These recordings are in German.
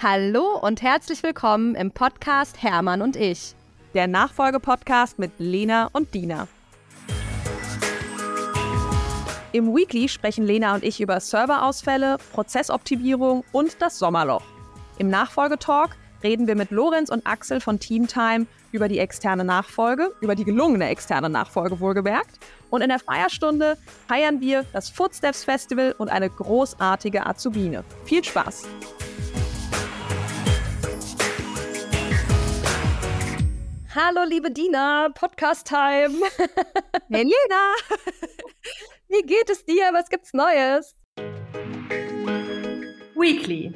Hallo und herzlich willkommen im Podcast Hermann und ich. Der Nachfolgepodcast mit Lena und Dina. Im Weekly sprechen Lena und ich über Serverausfälle, Prozessoptimierung und das Sommerloch. Im Nachfolgetalk reden wir mit Lorenz und Axel von Teamtime über die externe Nachfolge, über die gelungene externe Nachfolge wohlgemerkt. Und in der Feierstunde feiern wir das Footsteps Festival und eine großartige Azubine. Viel Spaß! Hallo, liebe Dina, Podcast-Time. Hey, Lena. Wie geht es dir? Was gibt's Neues? Weekly.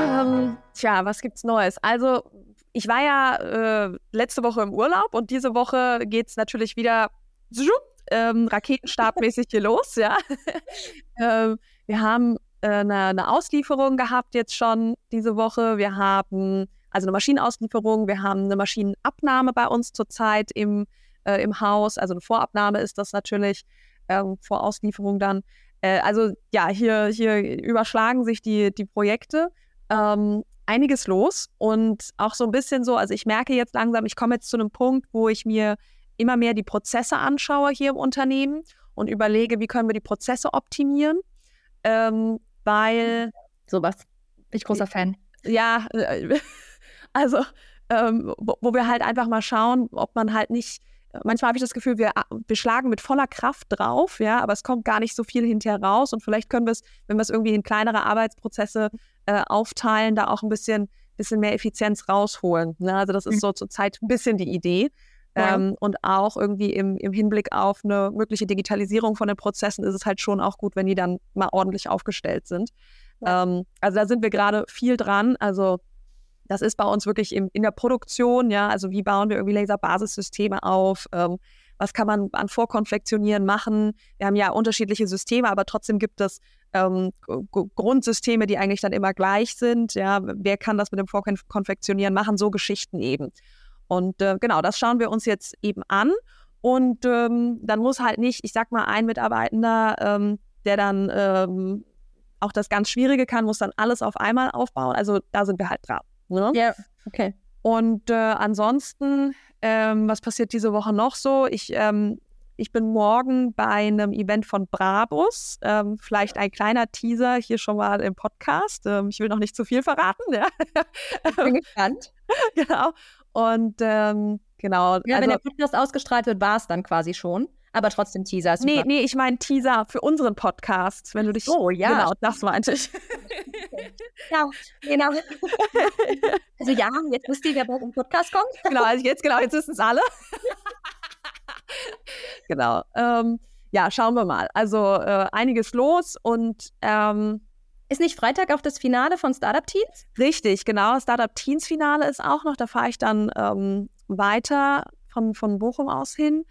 Ähm, tja, was gibt's Neues? Also, ich war ja äh, letzte Woche im Urlaub und diese Woche geht's natürlich wieder ähm, raketenstartmäßig hier los, ja. ähm, wir haben äh, eine, eine Auslieferung gehabt jetzt schon diese Woche. Wir haben also eine Maschinenauslieferung. Wir haben eine Maschinenabnahme bei uns zurzeit im, äh, im Haus. Also eine Vorabnahme ist das natürlich, ähm, vor Auslieferung dann. Äh, also ja, hier, hier überschlagen sich die, die Projekte. Ähm, einiges los und auch so ein bisschen so, also ich merke jetzt langsam, ich komme jetzt zu einem Punkt, wo ich mir immer mehr die Prozesse anschaue hier im Unternehmen und überlege, wie können wir die Prozesse optimieren, ähm, weil sowas. Bin ich großer Fan. Ja, äh, Also, ähm, wo, wo, wir halt einfach mal schauen, ob man halt nicht, manchmal habe ich das Gefühl, wir, wir schlagen mit voller Kraft drauf, ja, aber es kommt gar nicht so viel hinterher raus und vielleicht können wir es, wenn wir es irgendwie in kleinere Arbeitsprozesse äh, aufteilen, da auch ein bisschen, bisschen mehr Effizienz rausholen. Ne? Also das ist mhm. so zurzeit ein bisschen die Idee. Ja. Ähm, und auch irgendwie im, im Hinblick auf eine mögliche Digitalisierung von den Prozessen ist es halt schon auch gut, wenn die dann mal ordentlich aufgestellt sind. Ja. Ähm, also da sind wir gerade viel dran. Also das ist bei uns wirklich im, in der Produktion, ja, also wie bauen wir irgendwie Laserbasissysteme auf, ähm, was kann man an Vorkonfektionieren machen. Wir haben ja unterschiedliche Systeme, aber trotzdem gibt es ähm, Grundsysteme, die eigentlich dann immer gleich sind. Ja, wer kann das mit dem Vorkonfektionieren machen? So Geschichten eben. Und äh, genau, das schauen wir uns jetzt eben an. Und ähm, dann muss halt nicht, ich sag mal, ein Mitarbeitender, ähm, der dann ähm, auch das ganz Schwierige kann, muss dann alles auf einmal aufbauen. Also da sind wir halt dran. Ne? Ja, okay. Und äh, ansonsten, ähm, was passiert diese Woche noch so? Ich, ähm, ich bin morgen bei einem Event von Brabus. Ähm, vielleicht ein kleiner Teaser hier schon mal im Podcast. Ähm, ich will noch nicht zu viel verraten. Ja. Ich bin gespannt. genau. Und ähm, genau. Ja, also, wenn der Podcast ausgestrahlt wird, war es dann quasi schon aber trotzdem Teaser. Super. Nee, nee, ich meine Teaser für unseren Podcast, wenn du dich. Oh, ja. Genau, das meinte ich. Ja, genau. Also ja, jetzt wisst ihr, wer bei dem Podcast kommt. Genau, also jetzt, genau, jetzt wissen es alle. genau. Ähm, ja, schauen wir mal. Also äh, einiges los und ähm, ist nicht Freitag auch das Finale von Startup Teens? Richtig, genau. Startup Teens Finale ist auch noch. Da fahre ich dann ähm, weiter von, von Bochum aus hin.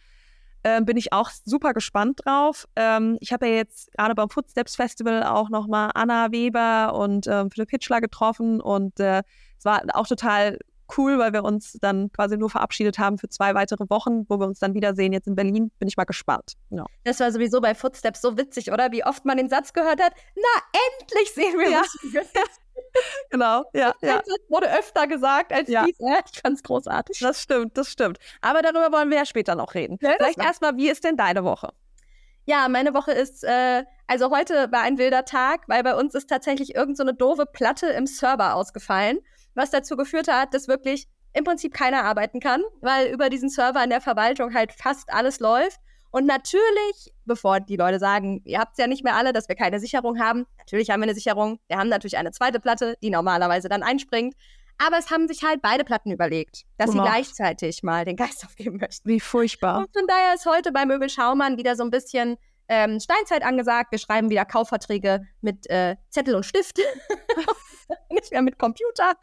Ähm, bin ich auch super gespannt drauf. Ähm, ich habe ja jetzt gerade beim Footsteps Festival auch nochmal Anna Weber und ähm, Philipp Hitschler getroffen und äh, es war auch total cool, weil wir uns dann quasi nur verabschiedet haben für zwei weitere Wochen, wo wir uns dann wiedersehen jetzt in Berlin. Bin ich mal gespannt. Ja. Das war sowieso bei Footsteps so witzig, oder? Wie oft man den Satz gehört hat, na endlich sehen wir ja. uns. genau, ja. ja. Das wurde öfter gesagt als ja. dies. Ja, ich fand es großartig. Das stimmt, das stimmt. Aber darüber wollen wir ja später noch reden. Ja, Vielleicht erstmal, wie ist denn deine Woche? Ja, meine Woche ist, äh, also heute war ein wilder Tag, weil bei uns ist tatsächlich irgend so eine doofe Platte im Server ausgefallen, was dazu geführt hat, dass wirklich im Prinzip keiner arbeiten kann, weil über diesen Server in der Verwaltung halt fast alles läuft. Und natürlich, bevor die Leute sagen, ihr habt es ja nicht mehr alle, dass wir keine Sicherung haben, natürlich haben wir eine Sicherung. Wir haben natürlich eine zweite Platte, die normalerweise dann einspringt. Aber es haben sich halt beide Platten überlegt, dass Gemacht. sie gleichzeitig mal den Geist aufgeben möchten. Wie furchtbar. Und von daher ist heute bei Möbel Schaumann wieder so ein bisschen ähm, Steinzeit angesagt. Wir schreiben wieder Kaufverträge mit äh, Zettel und Stift. nicht mehr mit Computer.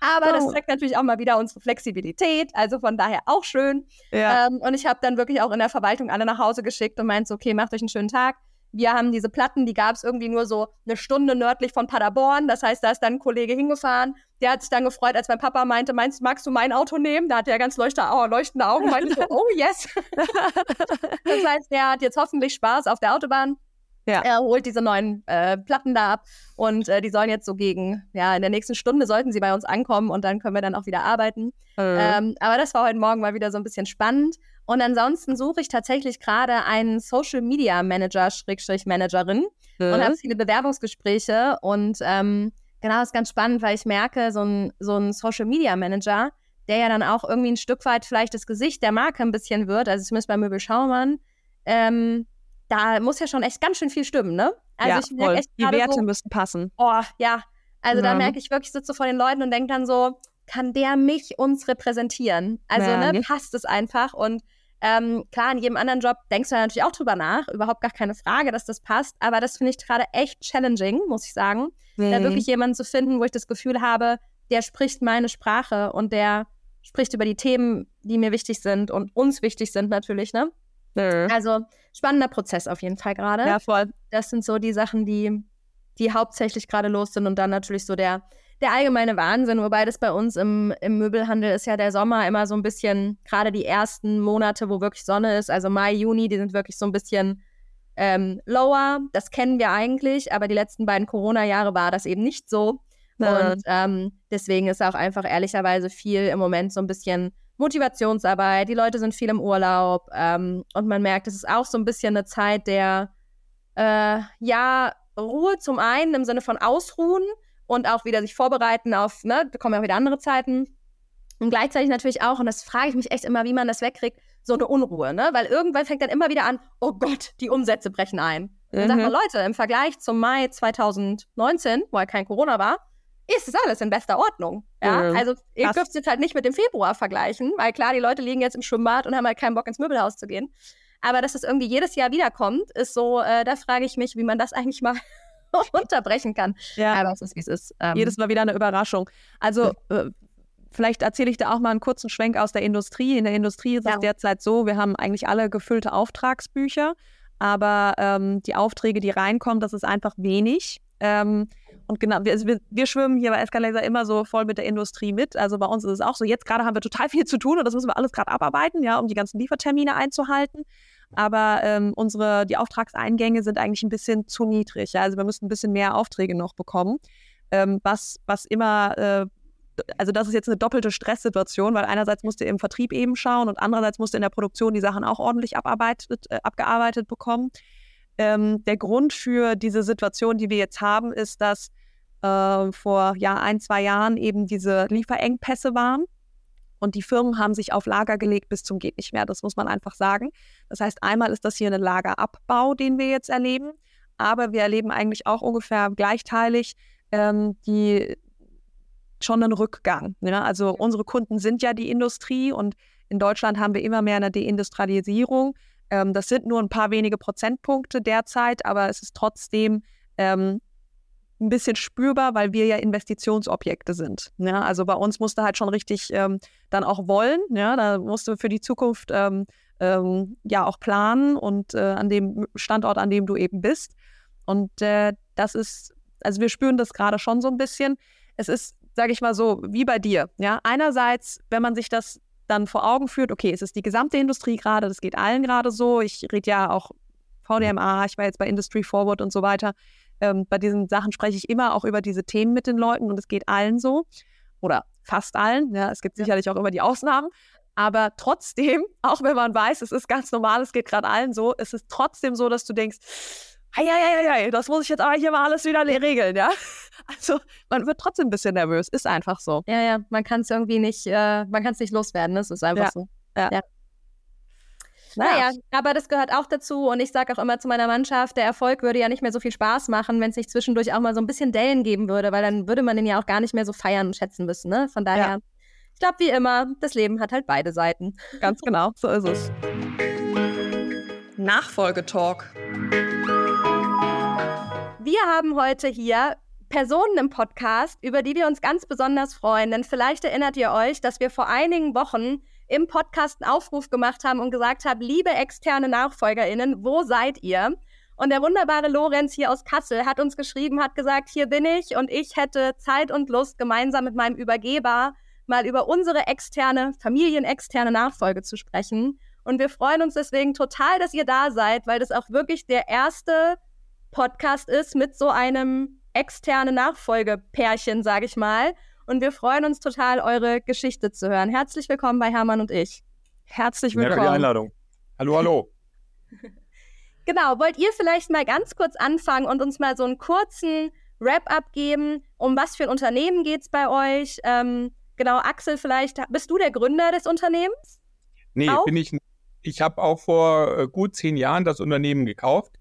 Aber oh. das zeigt natürlich auch mal wieder unsere Flexibilität. Also von daher auch schön. Ja. Ähm, und ich habe dann wirklich auch in der Verwaltung alle nach Hause geschickt und meinte, okay, macht euch einen schönen Tag. Wir haben diese Platten, die gab es irgendwie nur so eine Stunde nördlich von Paderborn. Das heißt, da ist dann ein Kollege hingefahren. Der hat sich dann gefreut, als mein Papa meinte, meinst, magst du mein Auto nehmen? Da hat er ganz leuchtende Augen meinte so, oh yes. das heißt, der hat jetzt hoffentlich Spaß auf der Autobahn. Ja. Er holt diese neuen äh, Platten da ab und äh, die sollen jetzt so gegen, ja, in der nächsten Stunde sollten sie bei uns ankommen und dann können wir dann auch wieder arbeiten. Mhm. Ähm, aber das war heute Morgen mal wieder so ein bisschen spannend. Und ansonsten suche ich tatsächlich gerade einen Social Media Manager, Schrägstrich Managerin mhm. und habe viele Bewerbungsgespräche. Und ähm, genau, ist ganz spannend, weil ich merke, so ein, so ein Social Media Manager, der ja dann auch irgendwie ein Stück weit vielleicht das Gesicht der Marke ein bisschen wird, also zumindest bei Möbel Schaumann, ähm, da muss ja schon echt ganz schön viel stimmen, ne? Also ja, ich merke echt Die Werte so, müssen passen. Oh, ja. Also ja. da merke ich wirklich, ich sitze vor den Leuten und denke dann so, kann der mich uns repräsentieren? Also, ja, ne, passt es einfach. Und ähm, klar, in jedem anderen Job denkst du natürlich auch drüber nach, überhaupt gar keine Frage, dass das passt, aber das finde ich gerade echt challenging, muss ich sagen, mhm. da wirklich jemanden zu finden, wo ich das Gefühl habe, der spricht meine Sprache und der spricht über die Themen, die mir wichtig sind und uns wichtig sind natürlich, ne? Mhm. Also spannender Prozess auf jeden Fall gerade. Ja, voll. Das sind so die Sachen, die, die hauptsächlich gerade los sind und dann natürlich so der der allgemeine Wahnsinn, wobei das bei uns im, im Möbelhandel ist ja der Sommer immer so ein bisschen, gerade die ersten Monate, wo wirklich Sonne ist, also Mai, Juni, die sind wirklich so ein bisschen ähm, lower. Das kennen wir eigentlich, aber die letzten beiden Corona-Jahre war das eben nicht so. Ja. Und ähm, deswegen ist auch einfach ehrlicherweise viel im Moment so ein bisschen Motivationsarbeit. Die Leute sind viel im Urlaub ähm, und man merkt, es ist auch so ein bisschen eine Zeit der, äh, ja, Ruhe zum einen im Sinne von Ausruhen, und auch wieder sich vorbereiten auf, ne, da kommen ja auch wieder andere Zeiten. Und gleichzeitig natürlich auch, und das frage ich mich echt immer, wie man das wegkriegt, so eine Unruhe, ne? Weil irgendwann fängt dann immer wieder an, oh Gott, die Umsätze brechen ein. Und dann mhm. sagt man, Leute, im Vergleich zum Mai 2019, wo ja kein Corona war, ist es alles in bester Ordnung. Ja, mhm. also ihr dürft es jetzt halt nicht mit dem Februar vergleichen, weil klar, die Leute liegen jetzt im Schwimmbad und haben halt keinen Bock ins Möbelhaus zu gehen. Aber dass es irgendwie jedes Jahr wiederkommt, ist so, äh, da frage ich mich, wie man das eigentlich mal unterbrechen kann. Ja. Aber es ist, wie es ist. Ähm, Jedes Mal wieder eine Überraschung. Also, äh, vielleicht erzähle ich da auch mal einen kurzen Schwenk aus der Industrie. In der Industrie ist ja. es derzeit so, wir haben eigentlich alle gefüllte Auftragsbücher, aber ähm, die Aufträge, die reinkommen, das ist einfach wenig. Ähm, und genau, wir, also wir, wir, schwimmen hier bei Escalaser immer so voll mit der Industrie mit. Also bei uns ist es auch so. Jetzt gerade haben wir total viel zu tun und das müssen wir alles gerade abarbeiten, ja, um die ganzen Liefertermine einzuhalten aber ähm, unsere, die Auftragseingänge sind eigentlich ein bisschen zu niedrig. Ja? Also wir müssen ein bisschen mehr Aufträge noch bekommen, ähm, was, was immer, äh, also das ist jetzt eine doppelte Stresssituation, weil einerseits musst du im Vertrieb eben schauen und andererseits musst du in der Produktion die Sachen auch ordentlich abarbeitet, äh, abgearbeitet bekommen. Ähm, der Grund für diese Situation, die wir jetzt haben, ist, dass äh, vor ja, ein, zwei Jahren eben diese Lieferengpässe waren. Und die Firmen haben sich auf Lager gelegt bis zum geht nicht mehr. Das muss man einfach sagen. Das heißt, einmal ist das hier ein Lagerabbau, den wir jetzt erleben, aber wir erleben eigentlich auch ungefähr gleichteilig ähm, die schon einen Rückgang. Ja? Also unsere Kunden sind ja die Industrie und in Deutschland haben wir immer mehr eine Deindustrialisierung. Ähm, das sind nur ein paar wenige Prozentpunkte derzeit, aber es ist trotzdem ähm, ein bisschen spürbar, weil wir ja Investitionsobjekte sind. Ja, also bei uns musst du halt schon richtig ähm, dann auch wollen. Ja, da musst du für die Zukunft ähm, ähm, ja auch planen und äh, an dem Standort, an dem du eben bist. Und äh, das ist, also wir spüren das gerade schon so ein bisschen. Es ist, sage ich mal so, wie bei dir. Ja, einerseits, wenn man sich das dann vor Augen führt, okay, es ist die gesamte Industrie gerade, das geht allen gerade so. Ich rede ja auch VDMA, ich war jetzt bei Industry Forward und so weiter ähm, bei diesen Sachen spreche ich immer auch über diese Themen mit den Leuten und es geht allen so oder fast allen. Ja, es gibt sicherlich auch immer die Ausnahmen. Aber trotzdem, auch wenn man weiß, es ist ganz normal, es geht gerade allen so, ist es trotzdem so, dass du denkst, Eieieiei, das muss ich jetzt aber hier mal alles wieder regeln, ja. Also man wird trotzdem ein bisschen nervös, ist einfach so. Ja, ja, man kann es irgendwie nicht, äh, man kann es nicht loswerden, das ist einfach ja. so. Ja. ja. Naja, aber das gehört auch dazu und ich sage auch immer zu meiner Mannschaft, der Erfolg würde ja nicht mehr so viel Spaß machen, wenn es nicht zwischendurch auch mal so ein bisschen Dellen geben würde, weil dann würde man den ja auch gar nicht mehr so feiern und schätzen müssen. Ne? Von daher, ja. ich glaube, wie immer, das Leben hat halt beide Seiten. Ganz genau, so ist es. Nachfolgetalk. Wir haben heute hier Personen im Podcast, über die wir uns ganz besonders freuen. Denn vielleicht erinnert ihr euch, dass wir vor einigen Wochen im Podcast einen Aufruf gemacht haben und gesagt haben, liebe externe NachfolgerInnen, wo seid ihr? Und der wunderbare Lorenz hier aus Kassel hat uns geschrieben, hat gesagt, hier bin ich und ich hätte Zeit und Lust, gemeinsam mit meinem Übergeber mal über unsere externe, familienexterne Nachfolge zu sprechen. Und wir freuen uns deswegen total, dass ihr da seid, weil das auch wirklich der erste Podcast ist mit so einem externen Nachfolgepärchen, sage ich mal. Und wir freuen uns total, eure Geschichte zu hören. Herzlich willkommen bei Hermann und ich. Herzlich willkommen. Ja, für die Einladung. Hallo, hallo. genau, wollt ihr vielleicht mal ganz kurz anfangen und uns mal so einen kurzen Wrap-up geben? Um was für ein Unternehmen geht es bei euch? Ähm, genau, Axel, vielleicht bist du der Gründer des Unternehmens? Nee, auch? bin ich. Ich habe auch vor äh, gut zehn Jahren das Unternehmen gekauft.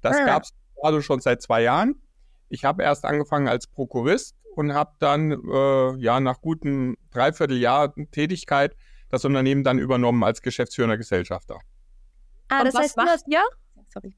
Das ah. gab es also schon seit zwei Jahren. Ich habe erst angefangen als Prokurist und habe dann äh, ja nach gutem Dreivierteljahr Tätigkeit das Unternehmen dann übernommen als geschäftsführender Gesellschafter. Ah, und das heißt, macht, ja? Sorry.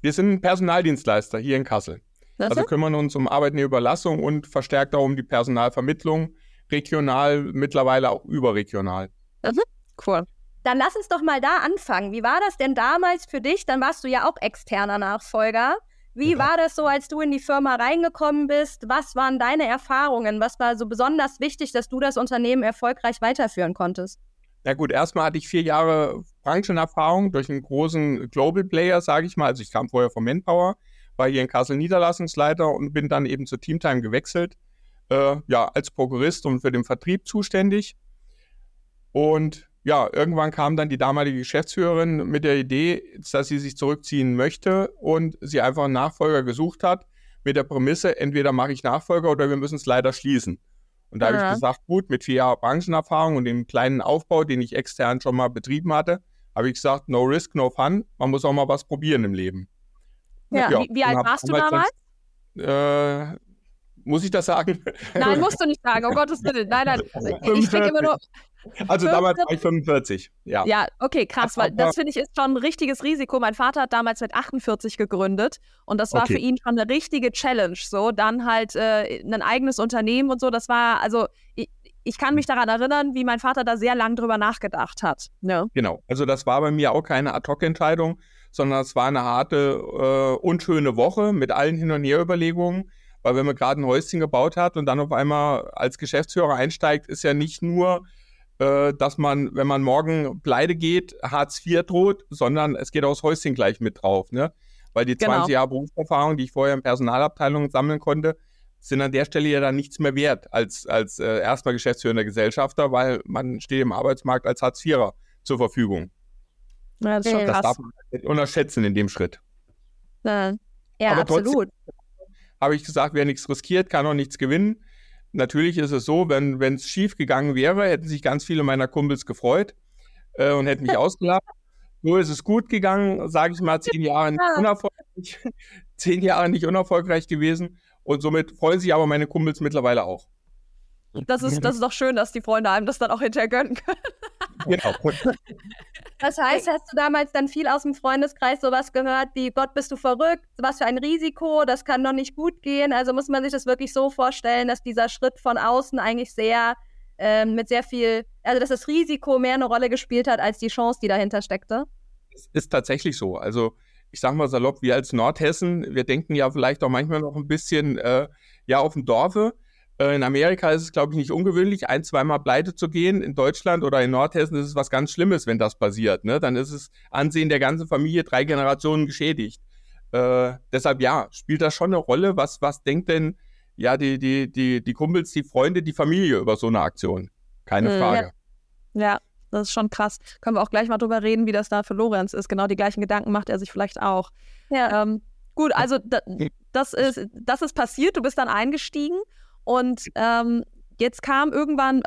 Wir sind Personaldienstleister hier in Kassel. Was also kümmern uns um Arbeitnehmerüberlassung und verstärkt auch um die Personalvermittlung, regional, mittlerweile auch überregional. Mhm. Cool. Dann lass uns doch mal da anfangen. Wie war das denn damals für dich? Dann warst du ja auch externer Nachfolger. Wie war das so, als du in die Firma reingekommen bist? Was waren deine Erfahrungen? Was war so besonders wichtig, dass du das Unternehmen erfolgreich weiterführen konntest? Na gut, erstmal hatte ich vier Jahre Branchenerfahrung durch einen großen Global Player, sage ich mal. Also ich kam vorher vom Manpower, war hier in Kassel Niederlassungsleiter und bin dann eben zur Teamtime gewechselt. Äh, ja, als Prokurist und für den Vertrieb zuständig. Und ja, irgendwann kam dann die damalige Geschäftsführerin mit der Idee, dass sie sich zurückziehen möchte und sie einfach einen Nachfolger gesucht hat mit der Prämisse, entweder mache ich Nachfolger oder wir müssen es leider schließen. Und da ja. habe ich gesagt, gut, mit vier Jahren Branchenerfahrung und dem kleinen Aufbau, den ich extern schon mal betrieben hatte, habe ich gesagt, no risk, no fun. Man muss auch mal was probieren im Leben. Ja, ja wie, wie alt warst du damals? Dann, äh, muss ich das sagen? Nein, musst du nicht sagen, um Gottes Willen. Nein, nein. Ich kriege immer nur. Also damals war ich 45, ja. Ja, okay, krass, weil das finde ich ist schon ein richtiges Risiko. Mein Vater hat damals mit 48 gegründet und das war okay. für ihn schon eine richtige Challenge. So, dann halt äh, ein eigenes Unternehmen und so. Das war, also ich, ich kann mich daran erinnern, wie mein Vater da sehr lang drüber nachgedacht hat. Ne? Genau, also das war bei mir auch keine Ad-Hoc-Entscheidung, sondern es war eine harte, äh, unschöne Woche mit allen Hin- und Her-Überlegungen weil wenn man gerade ein Häuschen gebaut hat und dann auf einmal als Geschäftsführer einsteigt, ist ja nicht nur, äh, dass man, wenn man morgen pleite geht, Hartz IV droht, sondern es geht auch das Häuschen gleich mit drauf, ne? Weil die 20 genau. Jahre Berufserfahrung, die ich vorher in Personalabteilungen sammeln konnte, sind an der Stelle ja dann nichts mehr wert als, als äh, erstmal geschäftsführender Gesellschafter, weil man steht im Arbeitsmarkt als Hartz IVer zur Verfügung. Ja, das, ist schon das darf man nicht unterschätzen in dem Schritt. Ja, ja absolut. Trotzdem, habe ich gesagt, wer nichts riskiert, kann auch nichts gewinnen. Natürlich ist es so, wenn es schief gegangen wäre, hätten sich ganz viele meiner Kumpels gefreut äh, und hätten mich ausgelacht. So ist es gut gegangen, sage ich mal, zehn Jahre nicht unerfolgreich, zehn Jahre nicht unerfolgreich gewesen. Und somit freuen sich aber meine Kumpels mittlerweile auch. Das ist, das ist doch schön, dass die Freunde einem das dann auch hinterher gönnen können. Genau. Das heißt, hast du damals dann viel aus dem Freundeskreis sowas gehört wie, Gott, bist du verrückt, was für ein Risiko, das kann doch nicht gut gehen. Also muss man sich das wirklich so vorstellen, dass dieser Schritt von außen eigentlich sehr ähm, mit sehr viel, also dass das Risiko mehr eine Rolle gespielt hat als die Chance, die dahinter steckte? Es ist tatsächlich so. Also ich sage mal salopp, wir als Nordhessen, wir denken ja vielleicht auch manchmal noch ein bisschen äh, ja auf dem Dorfe. Äh, in Amerika ist es, glaube ich, nicht ungewöhnlich, ein, zweimal pleite zu gehen. In Deutschland oder in Nordhessen ist es was ganz Schlimmes, wenn das passiert. Ne? Dann ist es Ansehen der ganzen Familie drei Generationen geschädigt. Äh, deshalb ja, spielt das schon eine Rolle. Was, was denkt denn ja die, die, die, die Kumpels, die Freunde, die Familie über so eine Aktion? Keine mhm. Frage. Ja. ja. Das ist schon krass. Können wir auch gleich mal drüber reden, wie das da für Lorenz ist. Genau die gleichen Gedanken macht er sich vielleicht auch. Ja. Ähm, gut, also da, das, ist, das ist passiert. Du bist dann eingestiegen und ähm, jetzt kam irgendwann,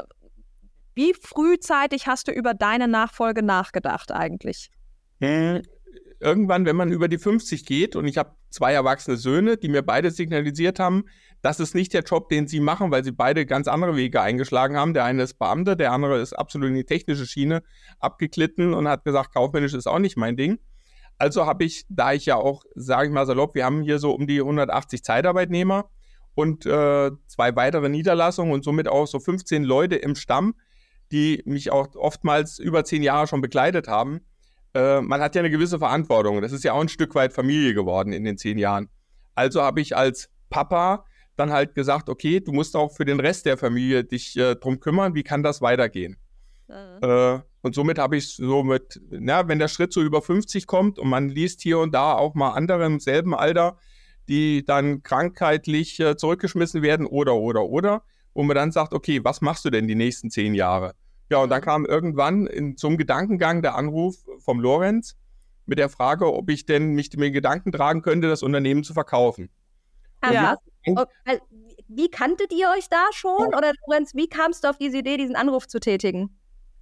wie frühzeitig hast du über deine Nachfolge nachgedacht eigentlich? Hm, irgendwann, wenn man über die 50 geht und ich habe zwei erwachsene Söhne, die mir beide signalisiert haben, das ist nicht der Job, den sie machen, weil sie beide ganz andere Wege eingeschlagen haben. Der eine ist Beamter, der andere ist absolut in die technische Schiene abgeglitten und hat gesagt, kaufmännisch ist auch nicht mein Ding. Also habe ich, da ich ja auch, sage ich mal salopp, wir haben hier so um die 180 Zeitarbeitnehmer, und äh, zwei weitere Niederlassungen und somit auch so 15 Leute im Stamm, die mich auch oftmals über zehn Jahre schon begleitet haben. Äh, man hat ja eine gewisse Verantwortung. Das ist ja auch ein Stück weit Familie geworden in den zehn Jahren. Also habe ich als Papa dann halt gesagt, okay, du musst auch für den Rest der Familie dich äh, drum kümmern, wie kann das weitergehen? Mhm. Äh, Und somit habe ich so mit, na, wenn der Schritt so über 50 kommt und man liest hier und da auch mal andere im selben Alter, die dann krankheitlich äh, zurückgeschmissen werden oder, oder, oder, wo man dann sagt, okay, was machst du denn die nächsten zehn Jahre? Ja, und dann kam irgendwann in, zum Gedankengang der Anruf vom Lorenz mit der Frage, ob ich denn mich mir Gedanken tragen könnte, das Unternehmen zu verkaufen. Ah, ja. Okay. Wie kanntet ihr euch da schon? Oder Lorenz, wie kamst du auf diese Idee, diesen Anruf zu tätigen?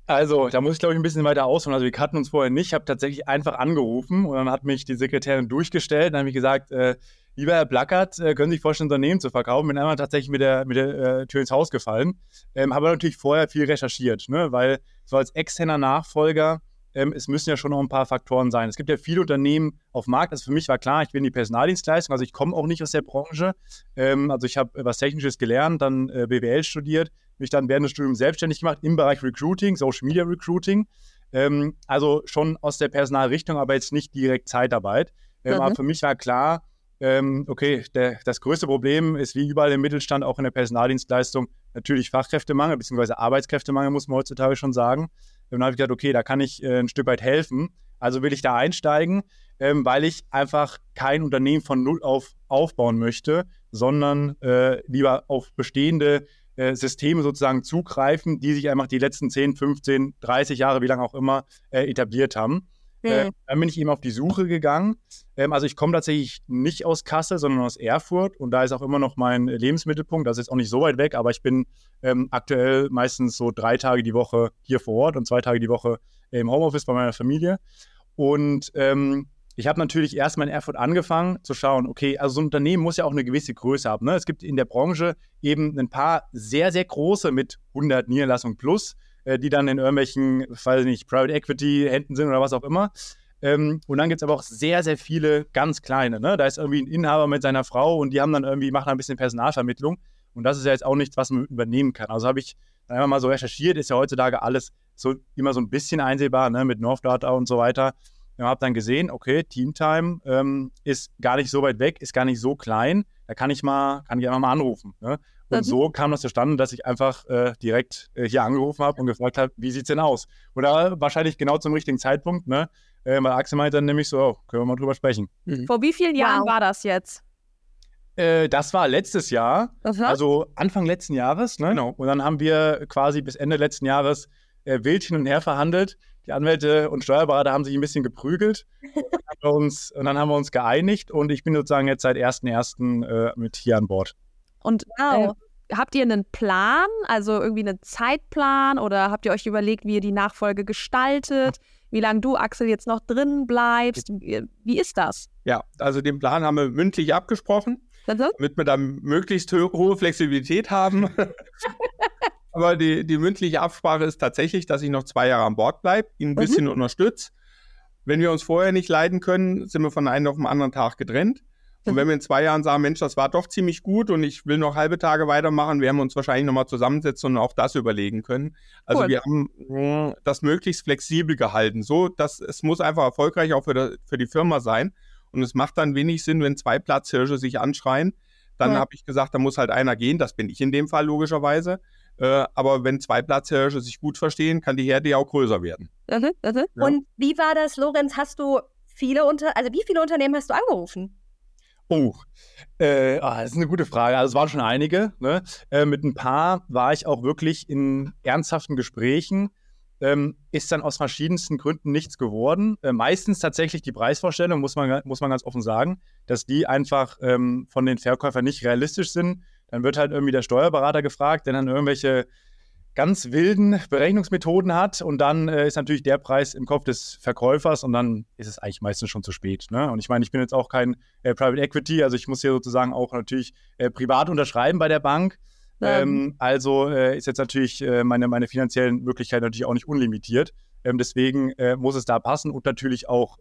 Also, da muss ich, glaube ich, ein bisschen weiter ausholen. Also, wir kannten uns vorher nicht. Ich habe tatsächlich einfach angerufen und dann hat mich die Sekretärin durchgestellt. Dann habe ich gesagt, äh, lieber Herr Blackert, äh, können Sie sich vorstellen, Unternehmen zu verkaufen? Bin einmal tatsächlich mit der, mit der äh, Tür ins Haus gefallen. Ähm, habe natürlich vorher viel recherchiert, ne? weil so als externer Nachfolger ähm, es müssen ja schon noch ein paar Faktoren sein. Es gibt ja viele Unternehmen auf dem Markt. Also für mich war klar, ich bin in die Personaldienstleistung, also ich komme auch nicht aus der Branche. Ähm, also ich habe was Technisches gelernt, dann äh, BWL studiert, mich dann während des Studiums selbstständig gemacht im Bereich Recruiting, Social Media Recruiting. Ähm, also schon aus der Personalrichtung, aber jetzt nicht direkt Zeitarbeit. Ähm, mhm. Aber für mich war klar, ähm, okay, der, das größte Problem ist wie überall im Mittelstand, auch in der Personaldienstleistung, natürlich Fachkräftemangel bzw. Arbeitskräftemangel, muss man heutzutage schon sagen. Und dann habe ich gedacht, okay, da kann ich äh, ein Stück weit helfen. Also will ich da einsteigen, ähm, weil ich einfach kein Unternehmen von null auf aufbauen möchte, sondern äh, lieber auf bestehende äh, Systeme sozusagen zugreifen, die sich einfach die letzten 10, 15, 30 Jahre, wie lange auch immer, äh, etabliert haben. Äh, dann bin ich eben auf die Suche gegangen. Ähm, also ich komme tatsächlich nicht aus Kassel, sondern aus Erfurt und da ist auch immer noch mein Lebensmittelpunkt. Das ist jetzt auch nicht so weit weg, aber ich bin ähm, aktuell meistens so drei Tage die Woche hier vor Ort und zwei Tage die Woche im Homeoffice bei meiner Familie. Und ähm, ich habe natürlich erstmal in Erfurt angefangen zu schauen, okay, also so ein Unternehmen muss ja auch eine gewisse Größe haben. Ne? Es gibt in der Branche eben ein paar sehr, sehr große mit 100 Niederlassungen plus die dann in irgendwelchen, weiß nicht, Private Equity Händen sind oder was auch immer. Ähm, und dann gibt es aber auch sehr, sehr viele ganz kleine. Ne? Da ist irgendwie ein Inhaber mit seiner Frau und die haben dann irgendwie, machen ein bisschen Personalvermittlung. Und das ist ja jetzt auch nichts, was man übernehmen kann. Also habe ich dann einfach mal so recherchiert, ist ja heutzutage alles so immer so ein bisschen einsehbar, ne? mit Northdata und so weiter. Ich habe dann gesehen, okay, Teamtime ähm, ist gar nicht so weit weg, ist gar nicht so klein. Da kann ich mal, kann ich einfach mal anrufen. Ne? Und mhm. so kam das zustande, dass ich einfach äh, direkt äh, hier angerufen habe und gefragt habe, wie sieht es denn aus? Oder wahrscheinlich genau zum richtigen Zeitpunkt, ne? Äh, weil Axel meinte dann nämlich so, oh, können wir mal drüber sprechen. Mhm. Vor wie vielen Jahren wow. war das jetzt? Äh, das war letztes Jahr, Aha. also Anfang letzten Jahres, ne? Genau. Und dann haben wir quasi bis Ende letzten Jahres äh, wild hin und her verhandelt. Die Anwälte und Steuerberater haben sich ein bisschen geprügelt und dann, uns, und dann haben wir uns geeinigt und ich bin sozusagen jetzt seit 1.1. Äh, mit hier an Bord. Und wow. äh, habt ihr einen Plan, also irgendwie einen Zeitplan oder habt ihr euch überlegt, wie ihr die Nachfolge gestaltet? Wie lange du, Axel, jetzt noch drin bleibst? Wie ist das? Ja, also den Plan haben wir mündlich abgesprochen, damit wir dann möglichst hohe Flexibilität haben. Aber die, die mündliche Absprache ist tatsächlich, dass ich noch zwei Jahre an Bord bleibe, ihn ein mhm. bisschen unterstütze. Wenn wir uns vorher nicht leiden können, sind wir von einem auf den anderen Tag getrennt. Und wenn wir in zwei Jahren sagen, Mensch, das war doch ziemlich gut und ich will noch halbe Tage weitermachen, werden wir uns wahrscheinlich nochmal zusammensetzen und auch das überlegen können. Also cool. wir haben mh, hm, das möglichst flexibel gehalten, so dass es muss einfach erfolgreich auch für, der, für die Firma sein. Und es macht dann wenig Sinn, wenn zwei Platzhirsche sich anschreien. Dann ja. habe ich gesagt, da muss halt einer gehen. Das bin ich in dem Fall logischerweise. Äh, aber wenn zwei Platzhirsche sich gut verstehen, kann die Herde ja auch größer werden. Mhm, mhm. Ja. Und wie war das, Lorenz? Hast du viele unter, also wie viele Unternehmen hast du angerufen? Oh, äh, ah, das ist eine gute Frage. Also es waren schon einige. Ne? Äh, mit ein paar war ich auch wirklich in ernsthaften Gesprächen. Ähm, ist dann aus verschiedensten Gründen nichts geworden. Äh, meistens tatsächlich die Preisvorstellung, muss man, muss man ganz offen sagen, dass die einfach ähm, von den Verkäufern nicht realistisch sind. Dann wird halt irgendwie der Steuerberater gefragt, der dann irgendwelche ganz wilden Berechnungsmethoden hat und dann äh, ist natürlich der Preis im Kopf des Verkäufers und dann ist es eigentlich meistens schon zu spät. Ne? Und ich meine, ich bin jetzt auch kein äh, Private Equity, also ich muss hier sozusagen auch natürlich äh, privat unterschreiben bei der Bank. Ähm, also äh, ist jetzt natürlich äh, meine, meine finanziellen Möglichkeiten natürlich auch nicht unlimitiert. Ähm, deswegen äh, muss es da passen und natürlich auch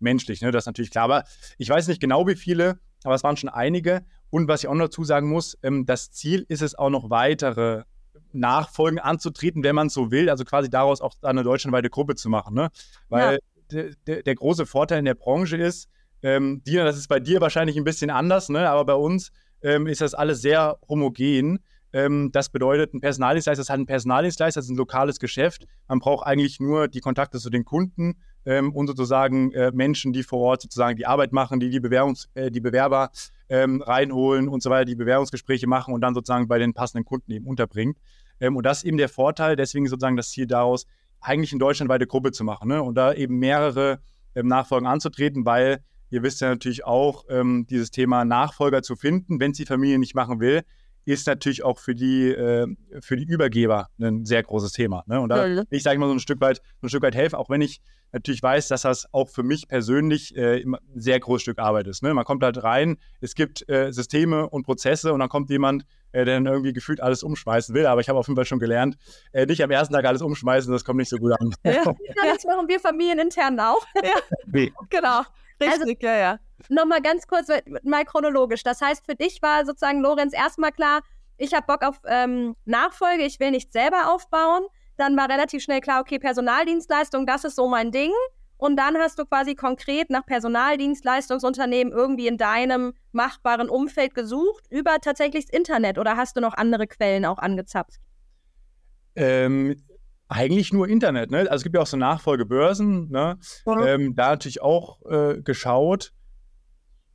menschlich, ne? das ist natürlich klar. Aber ich weiß nicht genau, wie viele, aber es waren schon einige. Und was ich auch noch dazu sagen muss, ähm, das Ziel ist es auch noch weitere Nachfolgen anzutreten, wenn man so will, also quasi daraus auch eine deutschlandweite Gruppe zu machen. Ne? Weil ja. der, der große Vorteil in der Branche ist, ähm, Dina, das ist bei dir wahrscheinlich ein bisschen anders, ne? aber bei uns ähm, ist das alles sehr homogen. Ähm, das bedeutet, ein Personaldienstleister ist halt ein Personaldienstleister, das ist ein lokales Geschäft. Man braucht eigentlich nur die Kontakte zu den Kunden ähm, und sozusagen äh, Menschen, die vor Ort sozusagen die Arbeit machen, die die, Bewerbungs-, äh, die Bewerber ähm, reinholen und so weiter, die Bewerbungsgespräche machen und dann sozusagen bei den passenden Kunden eben unterbringt. Ähm, und das ist eben der Vorteil, deswegen sozusagen das Ziel daraus, eigentlich eine deutschlandweite Gruppe zu machen ne? und da eben mehrere ähm, Nachfolgen anzutreten, weil ihr wisst ja natürlich auch, ähm, dieses Thema Nachfolger zu finden, wenn es die Familie nicht machen will, ist natürlich auch für die, äh, für die Übergeber ein sehr großes Thema. Ne? Und da ja. ich sage mal so ein Stück weit, so ein Stück weit helfen, auch wenn ich natürlich weiß, dass das auch für mich persönlich äh, ein sehr großes Stück Arbeit ist. Ne? Man kommt halt rein, es gibt äh, Systeme und Prozesse und dann kommt jemand, äh, der dann irgendwie gefühlt alles umschmeißen will. Aber ich habe auf jeden Fall schon gelernt, äh, nicht am ersten Tag alles umschmeißen, das kommt nicht so gut an. Ja, das machen wir familienintern auch. Ja, genau. Richtig, also, ja, ja. Nochmal ganz kurz, mal chronologisch. Das heißt, für dich war sozusagen, Lorenz, erstmal klar, ich habe Bock auf ähm, Nachfolge, ich will nicht selber aufbauen. Dann war relativ schnell klar, okay, Personaldienstleistung, das ist so mein Ding. Und dann hast du quasi konkret nach Personaldienstleistungsunternehmen irgendwie in deinem machbaren Umfeld gesucht, über tatsächlich das Internet oder hast du noch andere Quellen auch angezapft? Ähm, eigentlich nur Internet, ne? Also es gibt ja auch so Nachfolgebörsen, ne? Mhm. Ähm, da natürlich auch äh, geschaut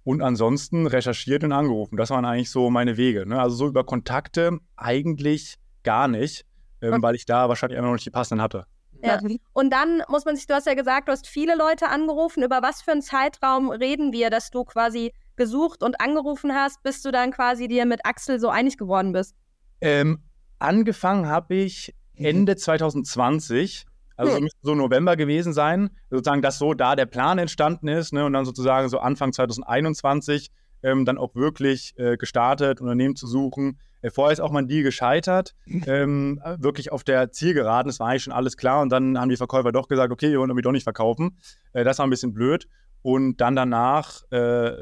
und ansonsten recherchiert und angerufen. Das waren eigentlich so meine Wege. Ne? Also so über Kontakte eigentlich gar nicht, ähm, weil ich da wahrscheinlich immer noch nicht die passenden hatte. Ja. Und dann muss man sich, du hast ja gesagt, du hast viele Leute angerufen. Über was für einen Zeitraum reden wir, dass du quasi gesucht und angerufen hast, bis du dann quasi dir mit Axel so einig geworden bist? Ähm, angefangen habe ich Ende 2020. Also hm. müsste so November gewesen sein, sozusagen, dass so da der Plan entstanden ist ne, und dann sozusagen so Anfang 2021 ähm, dann auch wirklich äh, gestartet, Unternehmen zu suchen. Äh, vorher ist auch mal ein Deal gescheitert, ähm, wirklich auf der Zielgeraden, das war eigentlich schon alles klar und dann haben die Verkäufer doch gesagt, okay, wir wollen irgendwie doch nicht verkaufen. Äh, das war ein bisschen blöd und dann danach, äh,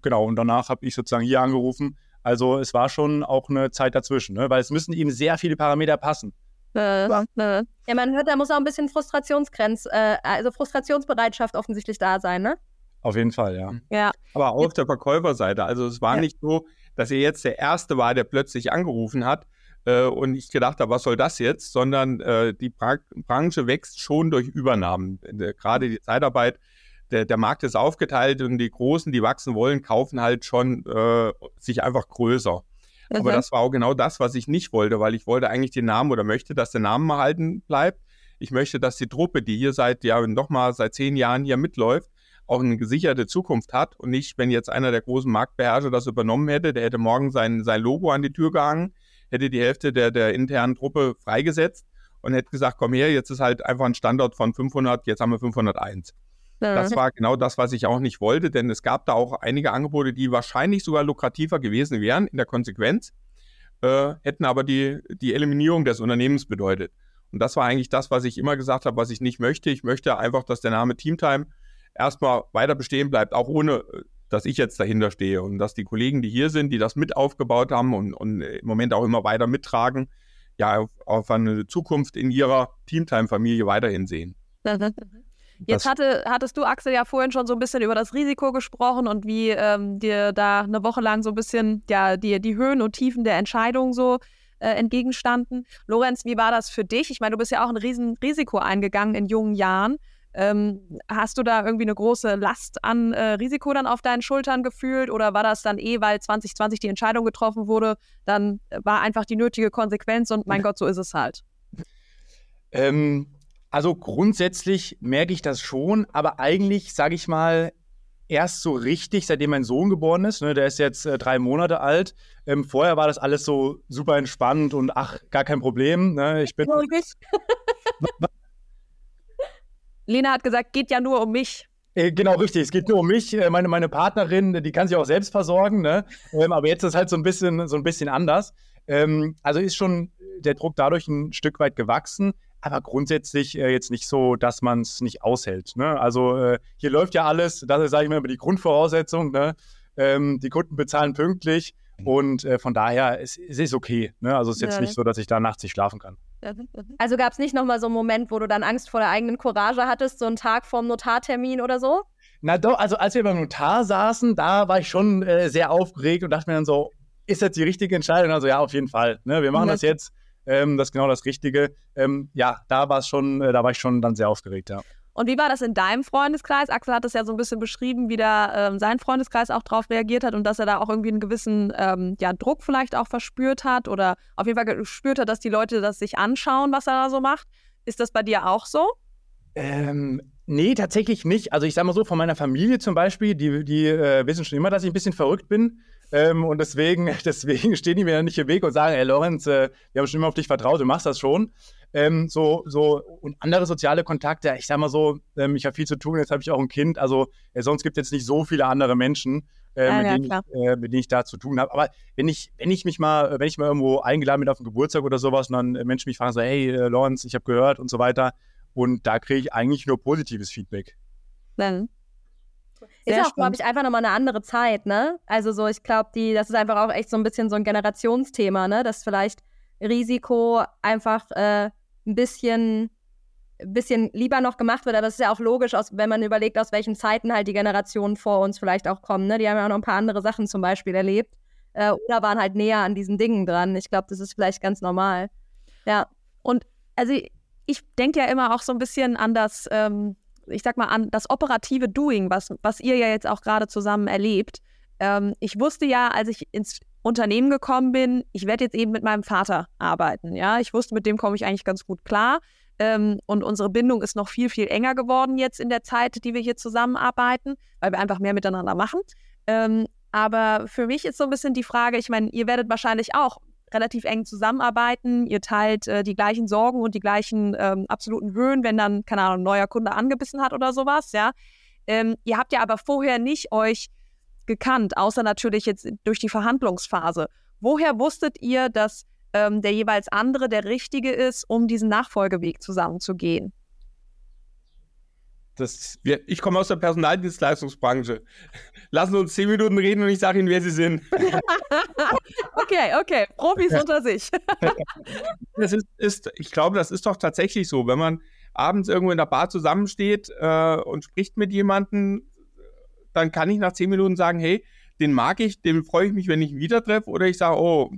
genau, und danach habe ich sozusagen hier angerufen. Also es war schon auch eine Zeit dazwischen, ne, weil es müssen eben sehr viele Parameter passen. Äh, äh. Ja, man hört, da muss auch ein bisschen Frustrationsgrenz, äh, also Frustrationsbereitschaft offensichtlich da sein, ne? Auf jeden Fall, ja. Mhm. ja. Aber auch auf der Verkäuferseite. Also es war ja. nicht so, dass er jetzt der Erste war, der plötzlich angerufen hat äh, und ich gedacht habe, was soll das jetzt? Sondern äh, die Bra Branche wächst schon durch Übernahmen. Gerade die Zeitarbeit, der, der Markt ist aufgeteilt und die Großen, die wachsen wollen, kaufen halt schon äh, sich einfach größer. Mhm. Aber das war auch genau das, was ich nicht wollte, weil ich wollte eigentlich den Namen oder möchte, dass der Name erhalten bleibt. Ich möchte, dass die Truppe, die hier seit, ja, nochmal seit zehn Jahren hier mitläuft, auch eine gesicherte Zukunft hat und nicht, wenn jetzt einer der großen Marktbeherrscher das übernommen hätte, der hätte morgen sein, sein Logo an die Tür gehangen, hätte die Hälfte der, der internen Truppe freigesetzt und hätte gesagt, komm her, jetzt ist halt einfach ein Standort von 500, jetzt haben wir 501. Das war genau das, was ich auch nicht wollte, denn es gab da auch einige Angebote, die wahrscheinlich sogar lukrativer gewesen wären in der Konsequenz, äh, hätten aber die, die Eliminierung des Unternehmens bedeutet. Und das war eigentlich das, was ich immer gesagt habe, was ich nicht möchte. Ich möchte einfach, dass der Name Teamtime erstmal weiter bestehen bleibt, auch ohne, dass ich jetzt dahinter stehe und dass die Kollegen, die hier sind, die das mit aufgebaut haben und, und im Moment auch immer weiter mittragen, ja, auf, auf eine Zukunft in ihrer Teamtime-Familie weiterhin sehen. Jetzt hatte, hattest du, Axel, ja vorhin schon so ein bisschen über das Risiko gesprochen und wie ähm, dir da eine Woche lang so ein bisschen ja, die, die Höhen und Tiefen der Entscheidung so äh, entgegenstanden. Lorenz, wie war das für dich? Ich meine, du bist ja auch ein riesen Risiko eingegangen in jungen Jahren. Ähm, hast du da irgendwie eine große Last an äh, Risiko dann auf deinen Schultern gefühlt oder war das dann eh, weil 2020 die Entscheidung getroffen wurde, dann war einfach die nötige Konsequenz und mein Gott, so ist es halt? Ähm, also grundsätzlich merke ich das schon, aber eigentlich, sage ich mal, erst so richtig, seitdem mein Sohn geboren ist. Ne, der ist jetzt äh, drei Monate alt. Ähm, vorher war das alles so super entspannt und ach, gar kein Problem. Ne, ich bin. Lena hat gesagt, geht ja nur um mich. Äh, genau, richtig. Es geht nur um mich. Äh, meine, meine Partnerin, die kann sich auch selbst versorgen. Ne? Ähm, aber jetzt ist es halt so ein bisschen, so ein bisschen anders. Ähm, also ist schon der Druck dadurch ein Stück weit gewachsen aber grundsätzlich äh, jetzt nicht so, dass man es nicht aushält. Ne? Also äh, hier läuft ja alles, das ist, sage ich mal, über die Grundvoraussetzung. Ne? Ähm, die Kunden bezahlen pünktlich und äh, von daher es, es ist okay. Ne? Also es ist jetzt ja. nicht so, dass ich da nachts nicht schlafen kann. Also gab es nicht nochmal so einen Moment, wo du dann Angst vor der eigenen Courage hattest, so einen Tag vorm Notartermin oder so? Na doch, also als wir beim Notar saßen, da war ich schon äh, sehr aufgeregt und dachte mir dann so, ist das die richtige Entscheidung? Also ja, auf jeden Fall. Ne? Wir machen das jetzt. Ähm, das ist genau das Richtige. Ähm, ja, da war es schon, äh, da war ich schon dann sehr aufgeregt, ja. Und wie war das in deinem Freundeskreis? Axel hat es ja so ein bisschen beschrieben, wie da ähm, sein Freundeskreis auch drauf reagiert hat und dass er da auch irgendwie einen gewissen ähm, ja, Druck vielleicht auch verspürt hat oder auf jeden Fall gespürt hat, dass die Leute das sich anschauen, was er da so macht. Ist das bei dir auch so? Ähm, nee, tatsächlich nicht. Also ich sage mal so, von meiner Familie zum Beispiel, die, die äh, wissen schon immer, dass ich ein bisschen verrückt bin. Ähm, und deswegen, deswegen stehen die mir ja nicht im Weg und sagen, hey Lorenz, äh, wir haben schon immer auf dich vertraut, du machst das schon. Ähm, so, so, und andere soziale Kontakte, ich sag mal so, ähm, ich habe viel zu tun, jetzt habe ich auch ein Kind, also äh, sonst gibt es jetzt nicht so viele andere Menschen, äh, ja, mit, ja, denen ich, äh, mit, denen ich, da zu tun habe. Aber wenn ich, wenn ich mich mal, wenn ich mal irgendwo eingeladen bin auf einen Geburtstag oder sowas und dann Menschen mich fragen so, hey äh, Lorenz, ich habe gehört und so weiter, und da kriege ich eigentlich nur positives Feedback. Dann. Ist auch, glaube ich, einfach nochmal eine andere Zeit, ne? Also so, ich glaube, die, das ist einfach auch echt so ein bisschen so ein Generationsthema, ne? Dass vielleicht Risiko einfach äh, ein bisschen, bisschen lieber noch gemacht wird. Aber das ist ja auch logisch, aus, wenn man überlegt, aus welchen Zeiten halt die Generationen vor uns vielleicht auch kommen. Ne? Die haben ja auch noch ein paar andere Sachen zum Beispiel erlebt. Äh, oder waren halt näher an diesen Dingen dran. Ich glaube, das ist vielleicht ganz normal. Ja. Und also ich denke ja immer auch so ein bisschen an das, ähm, ich sag mal, an das operative Doing, was, was ihr ja jetzt auch gerade zusammen erlebt. Ähm, ich wusste ja, als ich ins Unternehmen gekommen bin, ich werde jetzt eben mit meinem Vater arbeiten. Ja, ich wusste, mit dem komme ich eigentlich ganz gut klar. Ähm, und unsere Bindung ist noch viel, viel enger geworden jetzt in der Zeit, die wir hier zusammenarbeiten, weil wir einfach mehr miteinander machen. Ähm, aber für mich ist so ein bisschen die Frage, ich meine, ihr werdet wahrscheinlich auch relativ eng zusammenarbeiten, ihr teilt äh, die gleichen Sorgen und die gleichen ähm, absoluten Höhen, wenn dann, keine Ahnung, ein neuer Kunde angebissen hat oder sowas, ja. Ähm, ihr habt ja aber vorher nicht euch gekannt, außer natürlich jetzt durch die Verhandlungsphase. Woher wusstet ihr, dass ähm, der jeweils andere der richtige ist, um diesen Nachfolgeweg zusammenzugehen? Das, ich komme aus der Personaldienstleistungsbranche. Lassen Sie uns zehn Minuten reden und ich sage Ihnen, wer Sie sind. okay, okay. Profis unter sich. das ist, ist, ich glaube, das ist doch tatsächlich so. Wenn man abends irgendwo in der Bar zusammensteht äh, und spricht mit jemandem, dann kann ich nach zehn Minuten sagen, hey, den mag ich, den freue ich mich, wenn ich ihn wieder treffe. Oder ich sage, oh,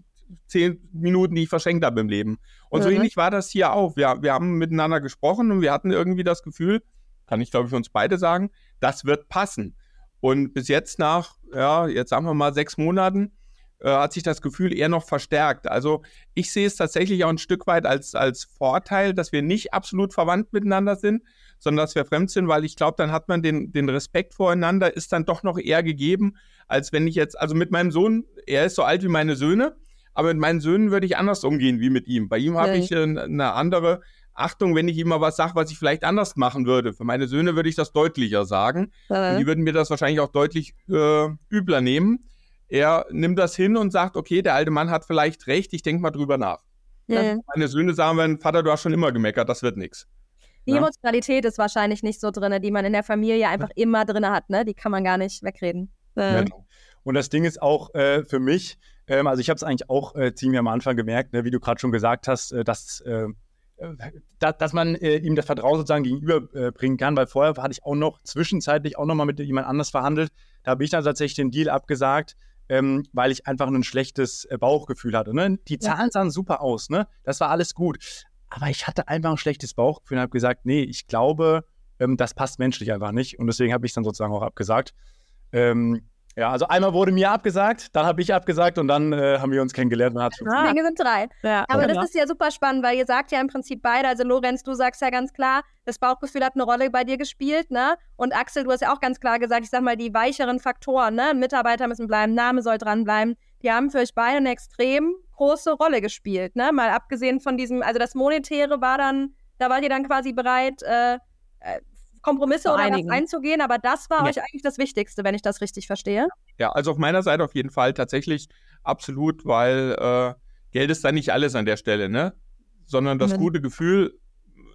zehn Minuten, die ich verschenkt habe im Leben. Und mhm. so ähnlich war das hier auch. Wir, wir haben miteinander gesprochen und wir hatten irgendwie das Gefühl, kann ich glaube ich für uns beide sagen, das wird passen. Und bis jetzt nach, ja, jetzt sagen wir mal sechs Monaten, äh, hat sich das Gefühl eher noch verstärkt. Also ich sehe es tatsächlich auch ein Stück weit als, als Vorteil, dass wir nicht absolut verwandt miteinander sind, sondern dass wir fremd sind, weil ich glaube, dann hat man den, den Respekt voreinander, ist dann doch noch eher gegeben, als wenn ich jetzt, also mit meinem Sohn, er ist so alt wie meine Söhne, aber mit meinen Söhnen würde ich anders umgehen wie mit ihm. Bei ihm habe ich äh, eine andere Achtung, wenn ich ihm mal was sage, was ich vielleicht anders machen würde. Für meine Söhne würde ich das deutlicher sagen. Ja. Und die würden mir das wahrscheinlich auch deutlich äh, übler nehmen. Er nimmt das hin und sagt, okay, der alte Mann hat vielleicht recht, ich denke mal drüber nach. Ja. Meine Söhne sagen wenn Vater, du hast schon immer gemeckert, das wird nichts. Die Emotionalität ist wahrscheinlich nicht so drin, die man in der Familie einfach immer drin hat, ne? Die kann man gar nicht wegreden. Ja. Genau. Und das Ding ist auch äh, für mich, ähm, also ich habe es eigentlich auch äh, ziemlich am Anfang gemerkt, ne, wie du gerade schon gesagt hast, äh, dass dass, dass man äh, ihm das Vertrauen sozusagen gegenüberbringen äh, kann, weil vorher hatte ich auch noch zwischenzeitlich auch noch mal mit jemand anders verhandelt. Da habe ich dann tatsächlich den Deal abgesagt, ähm, weil ich einfach ein schlechtes äh, Bauchgefühl hatte. Ne? Die Zahlen ja. sahen super aus, ne? Das war alles gut. Aber ich hatte einfach ein schlechtes Bauchgefühl und habe gesagt, nee, ich glaube, ähm, das passt menschlich einfach nicht. Und deswegen habe ich dann sozusagen auch abgesagt. Ähm, ja, also einmal wurde mir abgesagt, dann habe ich abgesagt und dann äh, haben wir uns kennengelernt. Und hat ah. Dinge sind drei. Ja. Aber das ist ja super spannend, weil ihr sagt ja im Prinzip beide, also Lorenz, du sagst ja ganz klar, das Bauchgefühl hat eine Rolle bei dir gespielt, ne? Und Axel, du hast ja auch ganz klar gesagt, ich sag mal, die weicheren Faktoren, ne? Mitarbeiter müssen bleiben, Name soll dranbleiben, die haben für euch beide eine extrem große Rolle gespielt, ne? Mal abgesehen von diesem, also das Monetäre war dann, da wart ihr dann quasi bereit, äh, äh Kompromisse oder was einzugehen, aber das war ja. euch eigentlich das Wichtigste, wenn ich das richtig verstehe. Ja, also auf meiner Seite auf jeden Fall tatsächlich absolut, weil äh, Geld ist da nicht alles an der Stelle, ne? Sondern das mhm. gute Gefühl,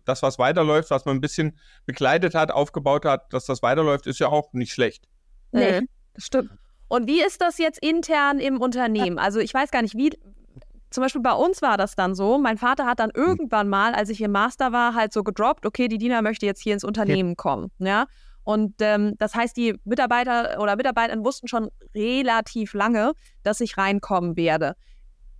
das, was weiterläuft, was man ein bisschen begleitet hat, aufgebaut hat, dass das weiterläuft, ist ja auch nicht schlecht. Nee, das stimmt. Und wie ist das jetzt intern im Unternehmen? Also ich weiß gar nicht, wie, zum Beispiel bei uns war das dann so. Mein Vater hat dann irgendwann mal, als ich im Master war, halt so gedroppt, okay, die Dina möchte jetzt hier ins Unternehmen kommen. Ja. Und ähm, das heißt, die Mitarbeiter oder Mitarbeiterinnen wussten schon relativ lange, dass ich reinkommen werde.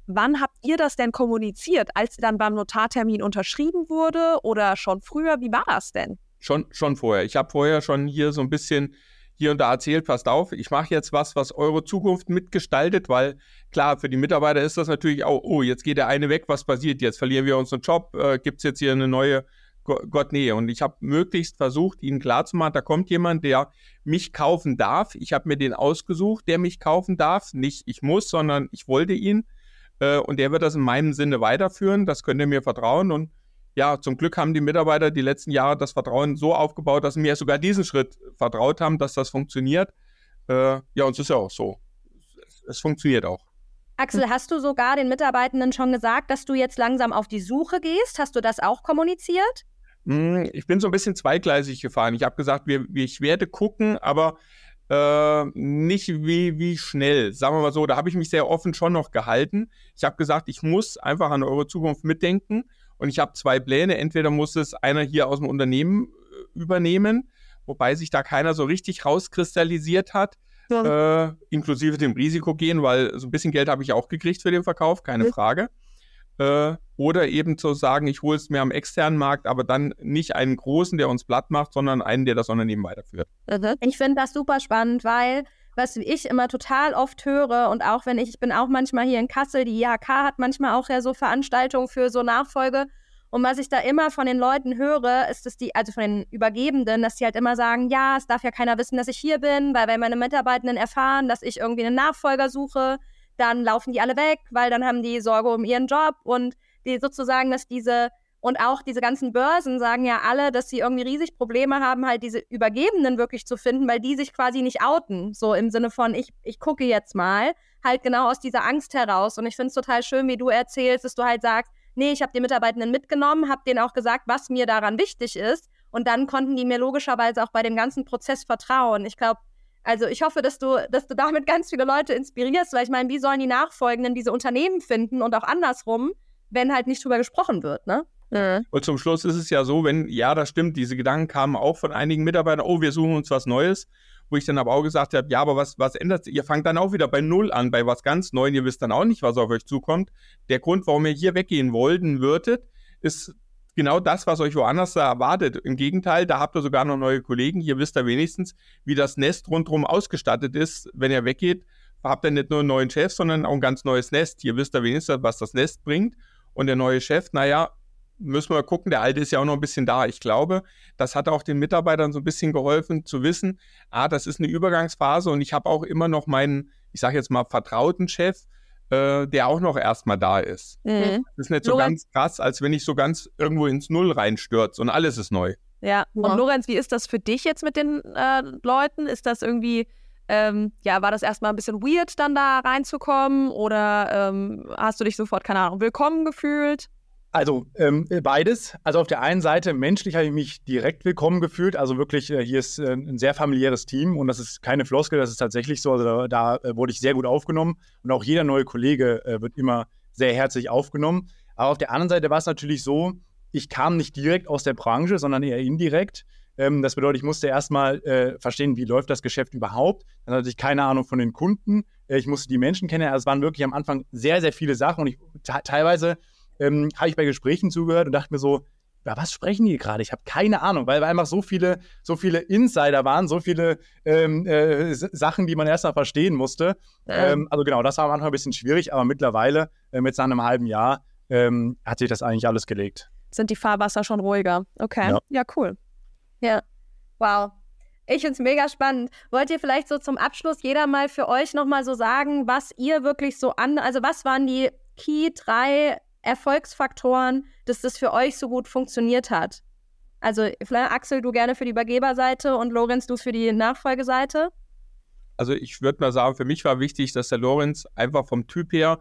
Wann habt ihr das denn kommuniziert? Als dann beim Notartermin unterschrieben wurde oder schon früher? Wie war das denn? Schon, schon vorher. Ich habe vorher schon hier so ein bisschen hier und da erzählt, passt auf, ich mache jetzt was, was eure Zukunft mitgestaltet, weil klar, für die Mitarbeiter ist das natürlich auch, oh, jetzt geht der eine weg, was passiert jetzt? Verlieren wir unseren Job? Äh, Gibt es jetzt hier eine neue Gott Nähe? Und ich habe möglichst versucht, ihnen klarzumachen, da kommt jemand, der mich kaufen darf. Ich habe mir den ausgesucht, der mich kaufen darf. Nicht ich muss, sondern ich wollte ihn. Äh, und der wird das in meinem Sinne weiterführen. Das könnt ihr mir vertrauen. Und ja, zum Glück haben die Mitarbeiter die letzten Jahre das Vertrauen so aufgebaut, dass sie mir sogar diesen Schritt vertraut haben, dass das funktioniert. Äh, ja, und es ist ja auch so. Es, es funktioniert auch. Axel, hast du sogar den Mitarbeitenden schon gesagt, dass du jetzt langsam auf die Suche gehst? Hast du das auch kommuniziert? Hm, ich bin so ein bisschen zweigleisig gefahren. Ich habe gesagt, wir, ich werde gucken, aber äh, nicht wie, wie schnell. Sagen wir mal so, da habe ich mich sehr offen schon noch gehalten. Ich habe gesagt, ich muss einfach an eure Zukunft mitdenken und ich habe zwei Pläne. Entweder muss es einer hier aus dem Unternehmen äh, übernehmen, wobei sich da keiner so richtig rauskristallisiert hat. Ja. Äh, inklusive dem Risiko gehen, weil so ein bisschen Geld habe ich auch gekriegt für den Verkauf, keine ja. Frage. Äh, oder eben zu sagen, ich hole es mir am externen Markt, aber dann nicht einen großen, der uns platt macht, sondern einen, der das Unternehmen weiterführt. Ich finde das super spannend, weil was ich immer total oft höre und auch wenn ich, ich bin auch manchmal hier in Kassel, die IHK hat manchmal auch ja so Veranstaltungen für so Nachfolge. Und was ich da immer von den Leuten höre, ist, dass die, also von den Übergebenden, dass die halt immer sagen, ja, es darf ja keiner wissen, dass ich hier bin, weil wenn meine Mitarbeitenden erfahren, dass ich irgendwie einen Nachfolger suche, dann laufen die alle weg, weil dann haben die Sorge um ihren Job und die sozusagen, dass diese und auch diese ganzen Börsen sagen ja alle, dass sie irgendwie riesig Probleme haben, halt diese Übergebenen wirklich zu finden, weil die sich quasi nicht outen. So im Sinne von, ich, ich gucke jetzt mal, halt genau aus dieser Angst heraus. Und ich finde es total schön, wie du erzählst, dass du halt sagst, nee, ich habe die Mitarbeitenden mitgenommen, habe denen auch gesagt, was mir daran wichtig ist. Und dann konnten die mir logischerweise auch bei dem ganzen Prozess vertrauen. Ich glaube, also ich hoffe, dass du, dass du damit ganz viele Leute inspirierst, weil ich meine, wie sollen die Nachfolgenden diese Unternehmen finden und auch andersrum, wenn halt nicht drüber gesprochen wird, ne? Mhm. Und zum Schluss ist es ja so, wenn, ja, das stimmt, diese Gedanken kamen auch von einigen Mitarbeitern, oh, wir suchen uns was Neues, wo ich dann aber auch gesagt habe, ja, aber was, was ändert sich? Ihr fangt dann auch wieder bei Null an, bei was ganz Neuem, ihr wisst dann auch nicht, was auf euch zukommt. Der Grund, warum ihr hier weggehen wollten würdet, ist genau das, was euch woanders da erwartet. Im Gegenteil, da habt ihr sogar noch neue Kollegen. Hier wisst ihr wenigstens, wie das Nest rundherum ausgestattet ist. Wenn ihr weggeht, habt ihr nicht nur einen neuen Chef, sondern auch ein ganz neues Nest. Hier wisst ihr wenigstens, was das Nest bringt. Und der neue Chef, naja, müssen wir gucken, der alte ist ja auch noch ein bisschen da. Ich glaube, das hat auch den Mitarbeitern so ein bisschen geholfen zu wissen, ah, das ist eine Übergangsphase und ich habe auch immer noch meinen, ich sage jetzt mal, vertrauten Chef, äh, der auch noch erstmal da ist. Mhm. Das ist nicht so Lorenz, ganz krass, als wenn ich so ganz irgendwo ins Null reinstürze und alles ist neu. Ja, und ja. Lorenz, wie ist das für dich jetzt mit den äh, Leuten? Ist das irgendwie ähm, ja, war das erstmal ein bisschen weird, dann da reinzukommen? Oder ähm, hast du dich sofort, keine Ahnung, willkommen gefühlt? Also ähm, beides. Also auf der einen Seite menschlich habe ich mich direkt willkommen gefühlt. Also wirklich, äh, hier ist äh, ein sehr familiäres Team und das ist keine Floskel, das ist tatsächlich so. Also da, da äh, wurde ich sehr gut aufgenommen und auch jeder neue Kollege äh, wird immer sehr herzlich aufgenommen. Aber auf der anderen Seite war es natürlich so, ich kam nicht direkt aus der Branche, sondern eher indirekt. Ähm, das bedeutet, ich musste erstmal äh, verstehen, wie läuft das Geschäft überhaupt. Dann hatte ich keine Ahnung von den Kunden. Äh, ich musste die Menschen kennen. Also es waren wirklich am Anfang sehr, sehr viele Sachen und ich teilweise ähm, habe ich bei Gesprächen zugehört und dachte mir so, über was sprechen die gerade? Ich habe keine Ahnung, weil einfach so viele, so viele Insider waren, so viele ähm, äh, Sachen, die man erst mal verstehen musste. Ähm, also genau, das war am Anfang ein bisschen schwierig, aber mittlerweile, äh, jetzt nach einem halben Jahr, ähm, hat sich das eigentlich alles gelegt. Sind die Fahrwasser schon ruhiger? Okay, ja, ja cool. Ja, wow. Ich finde es mega spannend. Wollt ihr vielleicht so zum Abschluss jeder mal für euch nochmal so sagen, was ihr wirklich so an, also was waren die Key drei Erfolgsfaktoren, dass das für euch so gut funktioniert hat? Also vielleicht Axel, du gerne für die Übergeberseite und Lorenz, du für die Nachfolgeseite? Also ich würde mal sagen, für mich war wichtig, dass der Lorenz einfach vom Typ her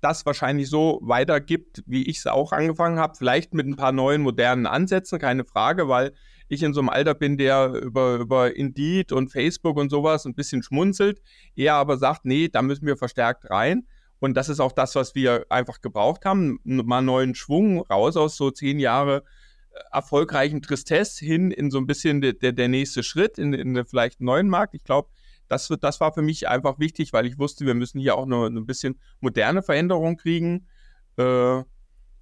das wahrscheinlich so weitergibt, wie ich es auch angefangen habe. Vielleicht mit ein paar neuen, modernen Ansätzen, keine Frage, weil ich in so einem Alter bin, der über, über Indeed und Facebook und sowas ein bisschen schmunzelt. Er aber sagt, nee, da müssen wir verstärkt rein. Und das ist auch das, was wir einfach gebraucht haben. Mal neuen Schwung raus aus so zehn Jahre erfolgreichen Tristesse hin in so ein bisschen der, der, der nächste Schritt in, in vielleicht einen neuen Markt. Ich glaube, das, das war für mich einfach wichtig, weil ich wusste, wir müssen hier auch noch ein bisschen moderne Veränderung kriegen. Äh,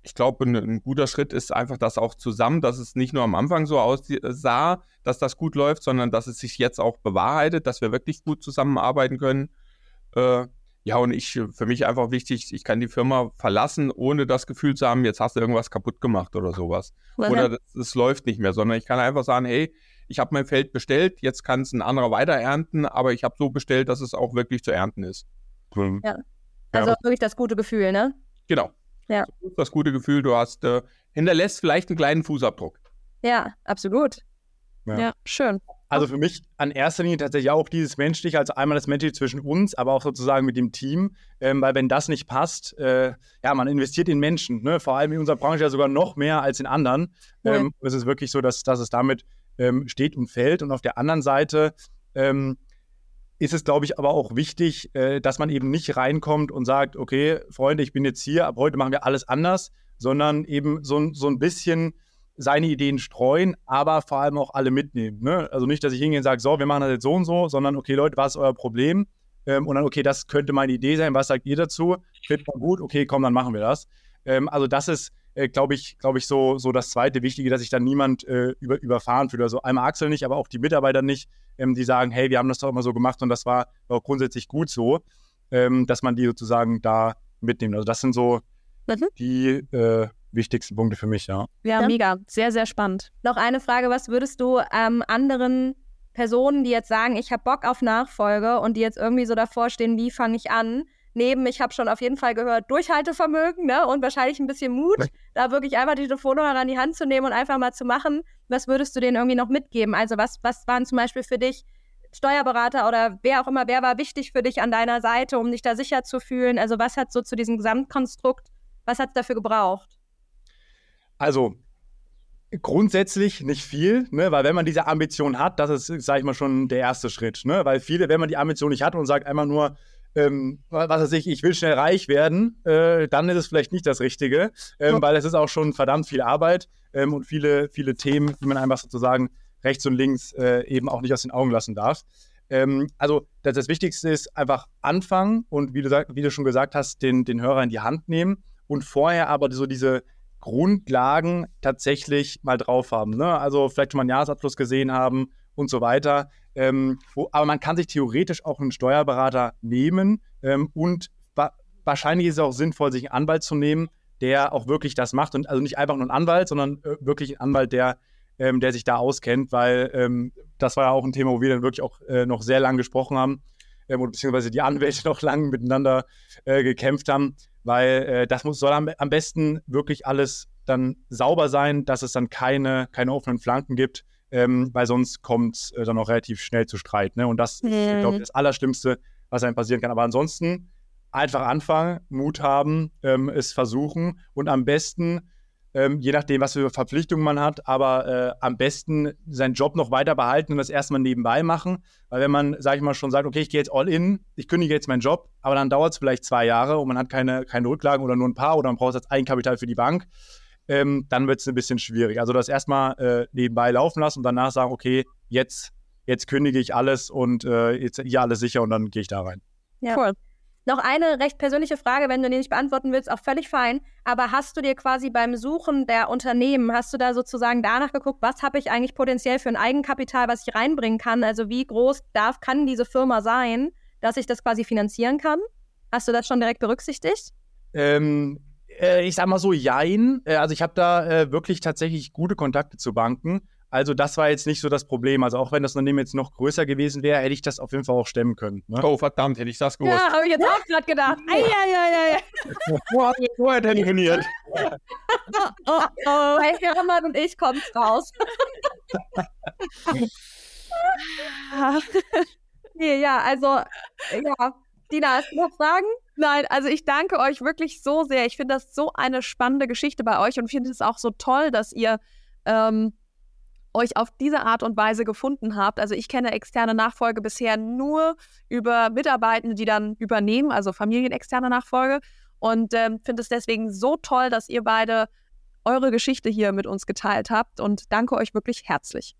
ich glaube, ein, ein, guter Schritt ist einfach das auch zusammen, dass es nicht nur am Anfang so aussah, dass das gut läuft, sondern dass es sich jetzt auch bewahrheitet, dass wir wirklich gut zusammenarbeiten können. Äh, ja, und ich, für mich einfach wichtig, ich kann die Firma verlassen, ohne das Gefühl zu haben, jetzt hast du irgendwas kaputt gemacht oder sowas. Was oder es läuft nicht mehr, sondern ich kann einfach sagen, hey, ich habe mein Feld bestellt, jetzt kann es ein anderer weiter ernten, aber ich habe so bestellt, dass es auch wirklich zu ernten ist. Ja. Also ja. wirklich das gute Gefühl, ne? Genau. Ja. Das gute Gefühl, du hast, äh, hinterlässt vielleicht einen kleinen Fußabdruck. Ja, absolut. Ja. ja, schön. Also für mich an erster Linie tatsächlich auch dieses Menschliche, also einmal das Menschliche zwischen uns, aber auch sozusagen mit dem Team, ähm, weil wenn das nicht passt, äh, ja, man investiert in Menschen, ne? vor allem in unserer Branche ja sogar noch mehr als in anderen. Ähm, Es ist wirklich so, dass, dass es damit ähm, steht und fällt. Und auf der anderen Seite ähm, ist es, glaube ich, aber auch wichtig, äh, dass man eben nicht reinkommt und sagt, okay, Freunde, ich bin jetzt hier, ab heute machen wir alles anders, sondern eben so, so ein bisschen seine Ideen streuen, aber vor allem auch alle mitnehmen. Ne? Also nicht, dass ich hingehe und sage, so, wir machen das jetzt so und so, sondern okay, Leute, was ist euer Problem? Ähm, und dann, okay, das könnte meine Idee sein, was sagt ihr dazu? Findet man gut, okay, komm, dann machen wir das. Ähm, also das ist, äh, glaube ich, glaube ich, so, so das zweite Wichtige, dass sich dann niemand äh, über, überfahren fühlt. Also einmal Axel nicht, aber auch die Mitarbeiter nicht, ähm, die sagen, hey, wir haben das doch immer so gemacht und das war auch grundsätzlich gut so, ähm, dass man die sozusagen da mitnimmt. Also das sind so mhm. die äh, wichtigsten Punkte für mich, ja. Ja, mega. Sehr, sehr spannend. Noch eine Frage, was würdest du ähm, anderen Personen, die jetzt sagen, ich habe Bock auf Nachfolge und die jetzt irgendwie so davor stehen, wie fange ich an? Neben, ich habe schon auf jeden Fall gehört, Durchhaltevermögen ne? und wahrscheinlich ein bisschen Mut, ja. da wirklich einfach die Telefonhörer an die Hand zu nehmen und einfach mal zu machen. Was würdest du denen irgendwie noch mitgeben? Also was, was waren zum Beispiel für dich Steuerberater oder wer auch immer, wer war wichtig für dich an deiner Seite, um dich da sicher zu fühlen? Also was hat so zu diesem Gesamtkonstrukt, was hat es dafür gebraucht? Also grundsätzlich nicht viel, ne? weil wenn man diese Ambition hat, das ist, sage ich mal, schon der erste Schritt. Ne? Weil viele, wenn man die Ambition nicht hat und sagt einfach nur, ähm, was weiß ich, ich will schnell reich werden, äh, dann ist es vielleicht nicht das Richtige, ähm, weil es ist auch schon verdammt viel Arbeit ähm, und viele, viele Themen, die man einfach sozusagen rechts und links äh, eben auch nicht aus den Augen lassen darf. Ähm, also das, das, Wichtigste ist einfach anfangen und wie du, wie du schon gesagt hast, den, den Hörer in die Hand nehmen und vorher aber so diese Grundlagen tatsächlich mal drauf haben. Ne? Also vielleicht schon mal einen Jahresabschluss gesehen haben und so weiter. Ähm, wo, aber man kann sich theoretisch auch einen Steuerberater nehmen ähm, und wa wahrscheinlich ist es auch sinnvoll, sich einen Anwalt zu nehmen, der auch wirklich das macht und also nicht einfach nur ein Anwalt, sondern äh, wirklich ein Anwalt, der, ähm, der sich da auskennt, weil ähm, das war ja auch ein Thema, wo wir dann wirklich auch äh, noch sehr lange gesprochen haben, äh, beziehungsweise die Anwälte noch lange miteinander äh, gekämpft haben weil äh, das muss, soll am, am, besten wirklich alles dann sauber sein, dass es dann keine, keine offenen Flanken gibt, ähm, weil sonst kommt es äh, dann auch relativ schnell zu Streit. Ne? Und das mhm. ist, glaube ich, das Allerschlimmste, was einem passieren kann. Aber ansonsten einfach anfangen, Mut haben, ähm, es versuchen und am besten ähm, je nachdem, was für Verpflichtungen man hat, aber äh, am besten seinen Job noch weiter behalten und das erstmal nebenbei machen. Weil wenn man, sage ich mal, schon sagt, okay, ich gehe jetzt all in, ich kündige jetzt meinen Job, aber dann dauert es vielleicht zwei Jahre und man hat keine, keine Rücklagen oder nur ein paar oder man braucht jetzt Eigenkapital für die Bank, ähm, dann wird es ein bisschen schwierig. Also das erstmal äh, nebenbei laufen lassen und danach sagen, okay, jetzt, jetzt kündige ich alles und äh, jetzt hier alles sicher und dann gehe ich da rein. Ja. Cool. Noch eine recht persönliche Frage, wenn du die nicht beantworten willst, auch völlig fein. Aber hast du dir quasi beim Suchen der Unternehmen, hast du da sozusagen danach geguckt, was habe ich eigentlich potenziell für ein Eigenkapital, was ich reinbringen kann? Also wie groß darf, kann diese Firma sein, dass ich das quasi finanzieren kann? Hast du das schon direkt berücksichtigt? Ähm, äh, ich sag mal so, jein. Äh, also ich habe da äh, wirklich tatsächlich gute Kontakte zu Banken. Also das war jetzt nicht so das Problem. Also auch wenn das Unternehmen jetzt noch größer gewesen wäre, hätte ich das auf jeden Fall auch stemmen können. Ne? Oh, verdammt, hätte ich das gewusst. Ja, habe ich jetzt auch gerade gedacht. Eieieiei. Wo haben wir vorher telefoniert? oh, oh, oh. Bei Hermann und ich kommt's raus. nee, ja, also, ja. Dina, hast du noch Fragen? Nein, also ich danke euch wirklich so sehr. Ich finde das so eine spannende Geschichte bei euch und finde es auch so toll, dass ihr ähm, euch auf diese Art und Weise gefunden habt. Also ich kenne externe Nachfolge bisher nur über Mitarbeitende, die dann übernehmen, also familienexterne Nachfolge. Und ähm, finde es deswegen so toll, dass ihr beide eure Geschichte hier mit uns geteilt habt und danke euch wirklich herzlich.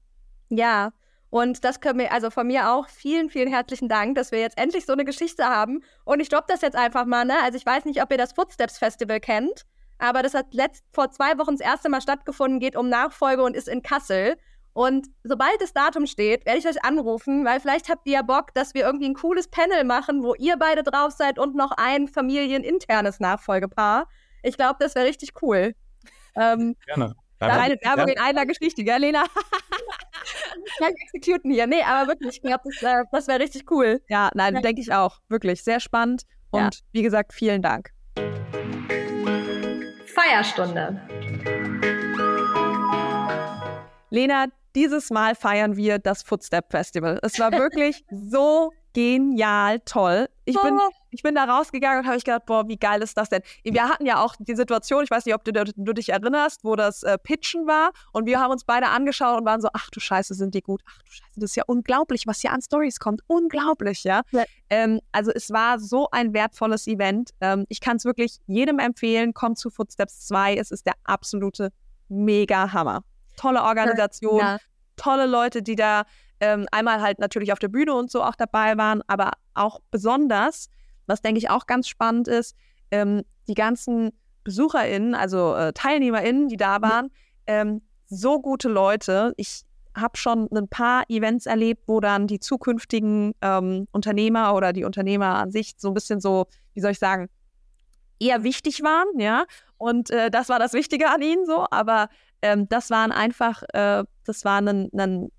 Ja, und das können wir, also von mir auch, vielen, vielen herzlichen Dank, dass wir jetzt endlich so eine Geschichte haben. Und ich droppe das jetzt einfach mal, ne? Also ich weiß nicht, ob ihr das Footsteps Festival kennt, aber das hat letzt, vor zwei Wochen das erste Mal stattgefunden, geht um Nachfolge und ist in Kassel. Und sobald das Datum steht, werde ich euch anrufen, weil vielleicht habt ihr ja Bock, dass wir irgendwie ein cooles Panel machen, wo ihr beide drauf seid und noch ein familieninternes Nachfolgepaar. Ich glaube, das wäre richtig cool. Ähm, Gerne. Deine Werbung ja. in einer Geschichte, gell, Lena? Gleich exekuten hier. Nee, aber wirklich, ich glaube, das, äh, das wäre richtig cool. Ja, nein, ja. denke ich auch. Wirklich, sehr spannend. Und ja. wie gesagt, vielen Dank. Feierstunde. Lena, dieses Mal feiern wir das Footstep Festival. Es war wirklich so genial toll. Ich bin, oh. ich bin da rausgegangen und habe ich gedacht, boah, wie geil ist das denn? Wir hatten ja auch die Situation, ich weiß nicht, ob du, du dich erinnerst, wo das äh, Pitchen war und wir haben uns beide angeschaut und waren so, ach du Scheiße, sind die gut. Ach du Scheiße, das ist ja unglaublich, was hier an Stories kommt. Unglaublich, ja. ja. Ähm, also es war so ein wertvolles Event. Ähm, ich kann es wirklich jedem empfehlen, kommt zu Footsteps 2. Es ist der absolute mega Hammer tolle Organisation, ja. tolle Leute, die da ähm, einmal halt natürlich auf der Bühne und so auch dabei waren, aber auch besonders, was denke ich auch ganz spannend ist, ähm, die ganzen BesucherInnen, also äh, TeilnehmerInnen, die da waren, ähm, so gute Leute. Ich habe schon ein paar Events erlebt, wo dann die zukünftigen ähm, Unternehmer oder die Unternehmer an sich so ein bisschen so, wie soll ich sagen, eher wichtig waren, ja. Und äh, das war das Wichtige an ihnen so, aber ähm, das waren einfach, äh, das war ein, ein,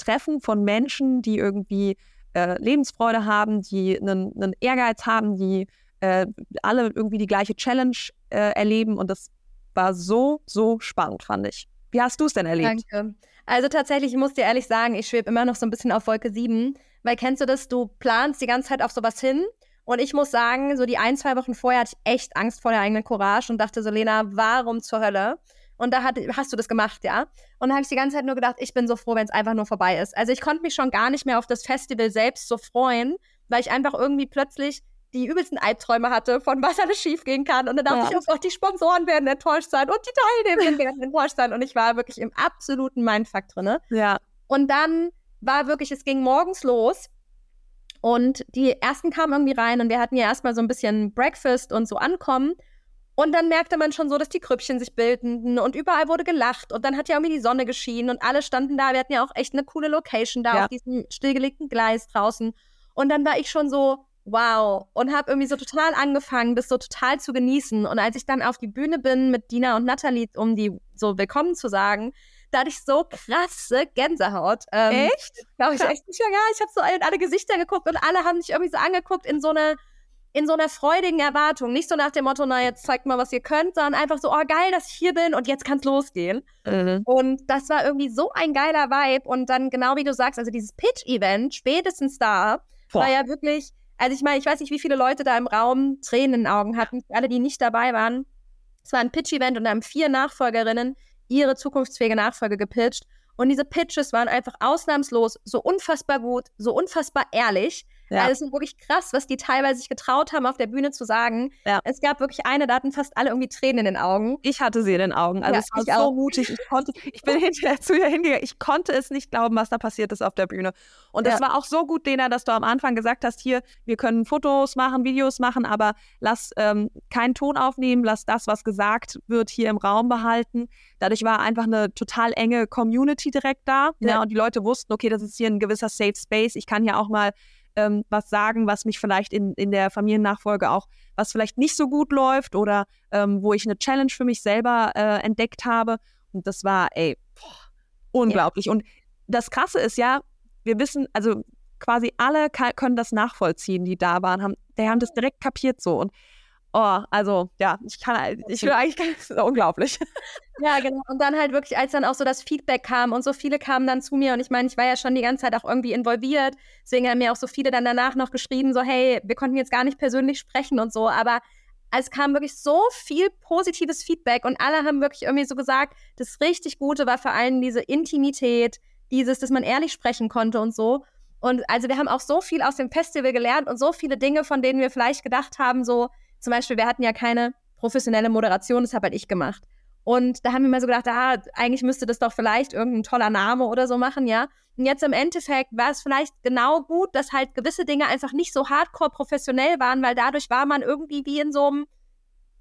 Treffen von Menschen, die irgendwie äh, Lebensfreude haben, die einen, einen Ehrgeiz haben, die äh, alle irgendwie die gleiche Challenge äh, erleben. Und das war so, so spannend, fand ich. Wie hast du es denn erlebt? Danke. Also tatsächlich, ich muss dir ehrlich sagen, ich schwebe immer noch so ein bisschen auf Wolke 7, weil kennst du das, du planst die ganze Zeit auf sowas hin und ich muss sagen, so die ein, zwei Wochen vorher hatte ich echt Angst vor der eigenen Courage und dachte so, Lena, warum zur Hölle? Und da hat, hast du das gemacht, ja. Und da habe ich die ganze Zeit nur gedacht, ich bin so froh, wenn es einfach nur vorbei ist. Also ich konnte mich schon gar nicht mehr auf das Festival selbst so freuen, weil ich einfach irgendwie plötzlich die übelsten Albträume hatte, von was alles schief gehen kann. Und dann dachte ja. ich, oh Gott, die Sponsoren werden enttäuscht sein und die Teilnehmer werden enttäuscht sein. Und ich war wirklich im absoluten Mindfuck drin. Ja. Und dann war wirklich, es ging morgens los. Und die ersten kamen irgendwie rein und wir hatten ja erstmal so ein bisschen Breakfast und so ankommen. Und dann merkte man schon so, dass die Krüppchen sich bildeten und überall wurde gelacht und dann hat ja irgendwie die Sonne geschienen und alle standen da. Wir hatten ja auch echt eine coole Location da ja. auf diesem stillgelegten Gleis draußen. Und dann war ich schon so, wow, und habe irgendwie so total angefangen, das so total zu genießen. Und als ich dann auf die Bühne bin mit Dina und Nathalie, um die so willkommen zu sagen, da hatte ich so krasse Gänsehaut. Ähm, echt? Glaube ich echt nicht mehr. Ja, ich habe so in alle Gesichter geguckt und alle haben sich irgendwie so angeguckt in so eine in so einer freudigen Erwartung. Nicht so nach dem Motto, na, jetzt zeigt mal, was ihr könnt, sondern einfach so, oh, geil, dass ich hier bin und jetzt kann's losgehen. Mhm. Und das war irgendwie so ein geiler Vibe. Und dann, genau wie du sagst, also dieses Pitch-Event, spätestens da, Boah. war ja wirklich, also ich meine, ich weiß nicht, wie viele Leute da im Raum Tränen in den Augen hatten, alle, die nicht dabei waren. Es war ein Pitch-Event und da haben vier Nachfolgerinnen ihre zukunftsfähige Nachfolge gepitcht. Und diese Pitches waren einfach ausnahmslos so unfassbar gut, so unfassbar ehrlich. Ja. Also es ist wirklich krass, was die teilweise sich getraut haben, auf der Bühne zu sagen. Ja. Es gab wirklich eine, da hatten fast alle irgendwie Tränen in den Augen. Ich hatte sie in den Augen. Also ja, es war so auch. mutig. Ich, konnte, ich bin hinterher zu ihr hingegangen. Ich konnte es nicht glauben, was da passiert ist auf der Bühne. Und das war auch so gut, Dena, dass du am Anfang gesagt hast, hier, wir können Fotos machen, Videos machen, aber lass ähm, keinen Ton aufnehmen, lass das, was gesagt wird, hier im Raum behalten. Dadurch war einfach eine total enge Community direkt da. Ja. und die Leute wussten, okay, das ist hier ein gewisser Safe Space. Ich kann hier auch mal ähm, was sagen, was mich vielleicht in, in der Familiennachfolge auch, was vielleicht nicht so gut läuft oder ähm, wo ich eine Challenge für mich selber äh, entdeckt habe. Und das war, ey, boah, unglaublich. Ja. Und das Krasse ist ja, wir wissen, also quasi alle können das nachvollziehen, die da waren, haben, die haben das direkt kapiert so. Und Oh, also ja, ich kann, ich will eigentlich, das ist unglaublich. Ja, genau. Und dann halt wirklich, als dann auch so das Feedback kam und so viele kamen dann zu mir und ich meine, ich war ja schon die ganze Zeit auch irgendwie involviert, deswegen haben mir auch so viele dann danach noch geschrieben, so hey, wir konnten jetzt gar nicht persönlich sprechen und so, aber es kam wirklich so viel positives Feedback und alle haben wirklich irgendwie so gesagt, das richtig Gute war vor allem diese Intimität, dieses, dass man ehrlich sprechen konnte und so. Und also wir haben auch so viel aus dem Festival gelernt und so viele Dinge, von denen wir vielleicht gedacht haben, so, zum Beispiel, wir hatten ja keine professionelle Moderation, das habe halt ich gemacht. Und da haben wir mal so gedacht, ah, eigentlich müsste das doch vielleicht irgendein toller Name oder so machen, ja. Und jetzt im Endeffekt war es vielleicht genau gut, dass halt gewisse Dinge einfach nicht so hardcore professionell waren, weil dadurch war man irgendwie wie in so einem,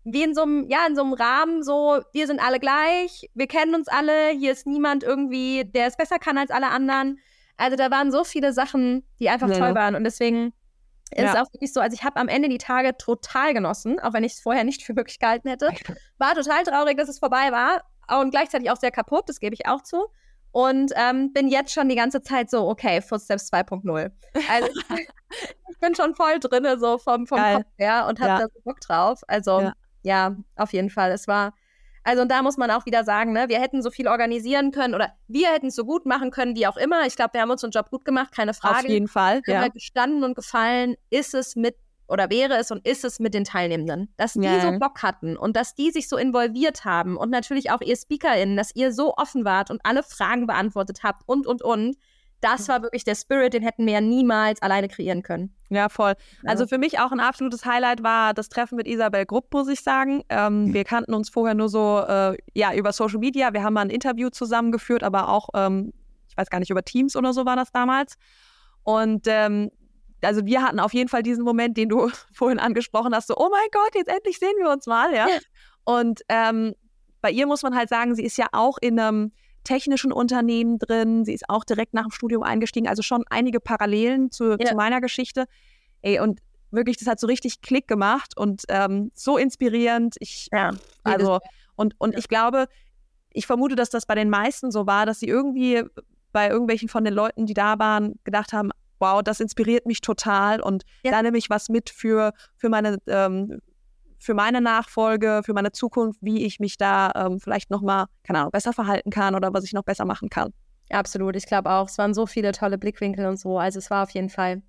wie in so einem, ja, in so einem Rahmen, so, wir sind alle gleich, wir kennen uns alle, hier ist niemand irgendwie, der es besser kann als alle anderen. Also da waren so viele Sachen, die einfach ja. toll waren. Und deswegen ist ja. auch wirklich so, also ich habe am Ende die Tage total genossen, auch wenn ich es vorher nicht für möglich gehalten hätte. War total traurig, dass es vorbei war und gleichzeitig auch sehr kaputt, das gebe ich auch zu. Und ähm, bin jetzt schon die ganze Zeit so, okay, Footsteps 2.0. Also ich bin schon voll drin, so vom, vom Kopf her und habe ja. da so Bock drauf. Also ja. ja, auf jeden Fall. Es war, also und da muss man auch wieder sagen, ne, wir hätten so viel organisieren können oder wir hätten es so gut machen können, wie auch immer. Ich glaube, wir haben unseren Job gut gemacht, keine Frage. Auf jeden Fall. Ja. gestanden und gefallen ist es mit oder wäre es und ist es mit den Teilnehmenden, dass die ja. so Bock hatten und dass die sich so involviert haben und natürlich auch ihr SpeakerInnen, dass ihr so offen wart und alle Fragen beantwortet habt und und und. Das war wirklich der Spirit, den hätten wir ja niemals alleine kreieren können. Ja, voll. Also für mich auch ein absolutes Highlight war das Treffen mit Isabel Grupp, muss ich sagen. Ähm, mhm. wir kannten uns vorher nur so äh, ja, über Social Media. Wir haben mal ein Interview zusammengeführt, aber auch, ähm, ich weiß gar nicht, über Teams oder so war das damals. Und ähm, also wir hatten auf jeden Fall diesen Moment, den du vorhin angesprochen hast, so, oh mein Gott, jetzt endlich sehen wir uns mal, ja. Und ähm, bei ihr muss man halt sagen, sie ist ja auch in einem technischen Unternehmen drin. Sie ist auch direkt nach dem Studium eingestiegen. Also schon einige Parallelen zu, ja. zu meiner Geschichte. Ey, und wirklich, das hat so richtig Klick gemacht und ähm, so inspirierend. Ich, ja, also, und, und ja. ich glaube, ich vermute, dass das bei den meisten so war, dass sie irgendwie bei irgendwelchen von den Leuten, die da waren, gedacht haben, wow, das inspiriert mich total und ja. da nehme ich was mit für, für meine ähm, für meine Nachfolge, für meine Zukunft, wie ich mich da ähm, vielleicht nochmal, keine Ahnung, besser verhalten kann oder was ich noch besser machen kann. Absolut, ich glaube auch. Es waren so viele tolle Blickwinkel und so. Also es war auf jeden Fall.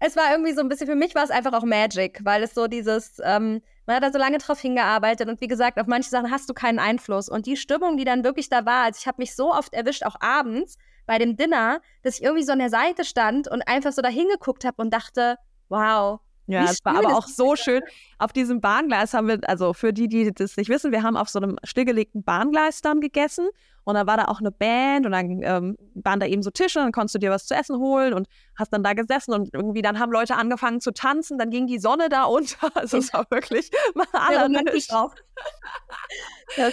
Es war irgendwie so ein bisschen, für mich war es einfach auch Magic, weil es so dieses, ähm, man hat da so lange drauf hingearbeitet und wie gesagt, auf manche Sachen hast du keinen Einfluss. Und die Stimmung, die dann wirklich da war, also ich habe mich so oft erwischt, auch abends bei dem Dinner, dass ich irgendwie so an der Seite stand und einfach so da hingeguckt habe und dachte, wow, ja, es war aber auch so schön. Auf diesem Bahngleis haben wir, also für die, die das nicht wissen, wir haben auf so einem stillgelegten Bahngleis dann gegessen und dann war da auch eine Band und dann ähm, waren da eben so Tische und dann konntest du dir was zu essen holen und hast dann da gesessen und irgendwie dann haben Leute angefangen zu tanzen, dann ging die Sonne da unter. Also es war wirklich mal allerlei drauf. ja,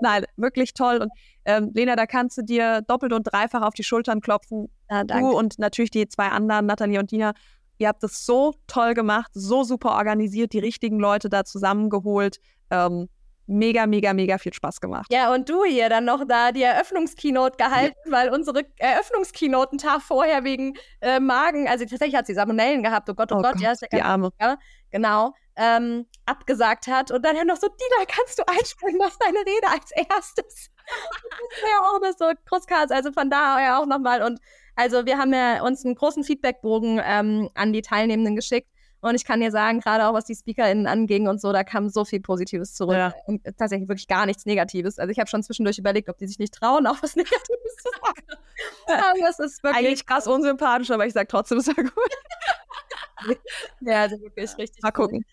nein, wirklich toll. Und ähm, Lena, da kannst du dir doppelt und dreifach auf die Schultern klopfen. Ja, du und natürlich die zwei anderen, Nathalie und Dina, Ihr habt es so toll gemacht, so super organisiert, die richtigen Leute da zusammengeholt. Ähm, mega, mega, mega viel Spaß gemacht. Ja, und du hier dann noch da die Eröffnungskeynote gehalten, ja. weil unsere Eröffnungskeynote einen Tag vorher wegen äh, Magen, also tatsächlich hat sie Salmonellen gehabt, oh Gott, oh, oh Gott, Gott, ja, ist ja die Arme. Ja, genau, ähm, abgesagt hat. Und dann ja noch so, Dina, kannst du einspringen, mach deine Rede als erstes. ja, auch das so Großkars, also von daher auch nochmal und also wir haben ja uns einen großen Feedbackbogen ähm, an die Teilnehmenden geschickt. Und ich kann dir sagen, gerade auch was die SpeakerInnen anging und so, da kam so viel Positives zurück. Ja. Und tatsächlich wirklich gar nichts Negatives. Also ich habe schon zwischendurch überlegt, ob die sich nicht trauen, auch was Negatives zu sagen. aber das ist wirklich. Eigentlich krass unsympathisch, aber ich sage trotzdem, es war gut. ja, also wirklich richtig. Mal gucken.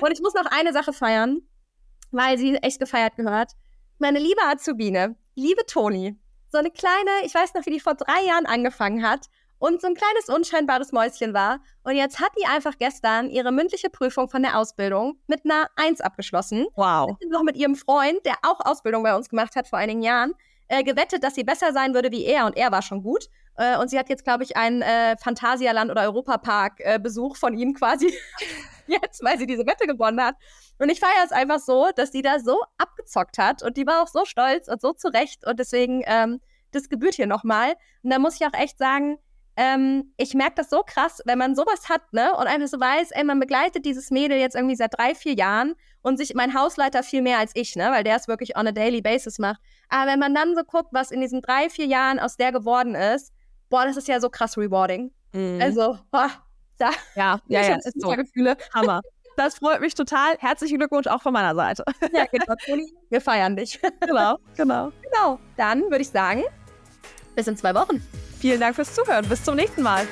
Und ich muss noch eine Sache feiern, weil sie echt gefeiert gehört. Meine liebe Azubine, liebe Toni, so eine kleine, ich weiß noch, wie die vor drei Jahren angefangen hat und so ein kleines unscheinbares Mäuschen war. Und jetzt hat die einfach gestern ihre mündliche Prüfung von der Ausbildung mit einer Eins abgeschlossen. Wow. Noch mit ihrem Freund, der auch Ausbildung bei uns gemacht hat vor einigen Jahren, äh, gewettet, dass sie besser sein würde wie er. Und er war schon gut. Äh, und sie hat jetzt, glaube ich, einen äh, Phantasialand- oder Europapark-Besuch von ihm quasi jetzt, weil sie diese Wette gewonnen hat. Und ich feiere es einfach so, dass die da so abgezockt hat und die war auch so stolz und so zurecht und deswegen, ähm, das gebührt hier nochmal. Und da muss ich auch echt sagen, ähm, ich merke das so krass, wenn man sowas hat, ne, und einfach so weiß, ey, man begleitet dieses Mädel jetzt irgendwie seit drei, vier Jahren und sich mein Hausleiter viel mehr als ich, ne, weil der es wirklich on a daily basis macht. Aber wenn man dann so guckt, was in diesen drei, vier Jahren aus der geworden ist, boah, das ist ja so krass rewarding. Mhm. Also, boah, da. Ja, ja, ja. Ist so. Gefühle. Hammer. Das freut mich total. Herzlichen Glückwunsch auch von meiner Seite. Ja, genau, Toni. Wir feiern dich. Genau, genau. Genau. Dann würde ich sagen, bis in zwei Wochen. Vielen Dank fürs Zuhören. Bis zum nächsten Mal.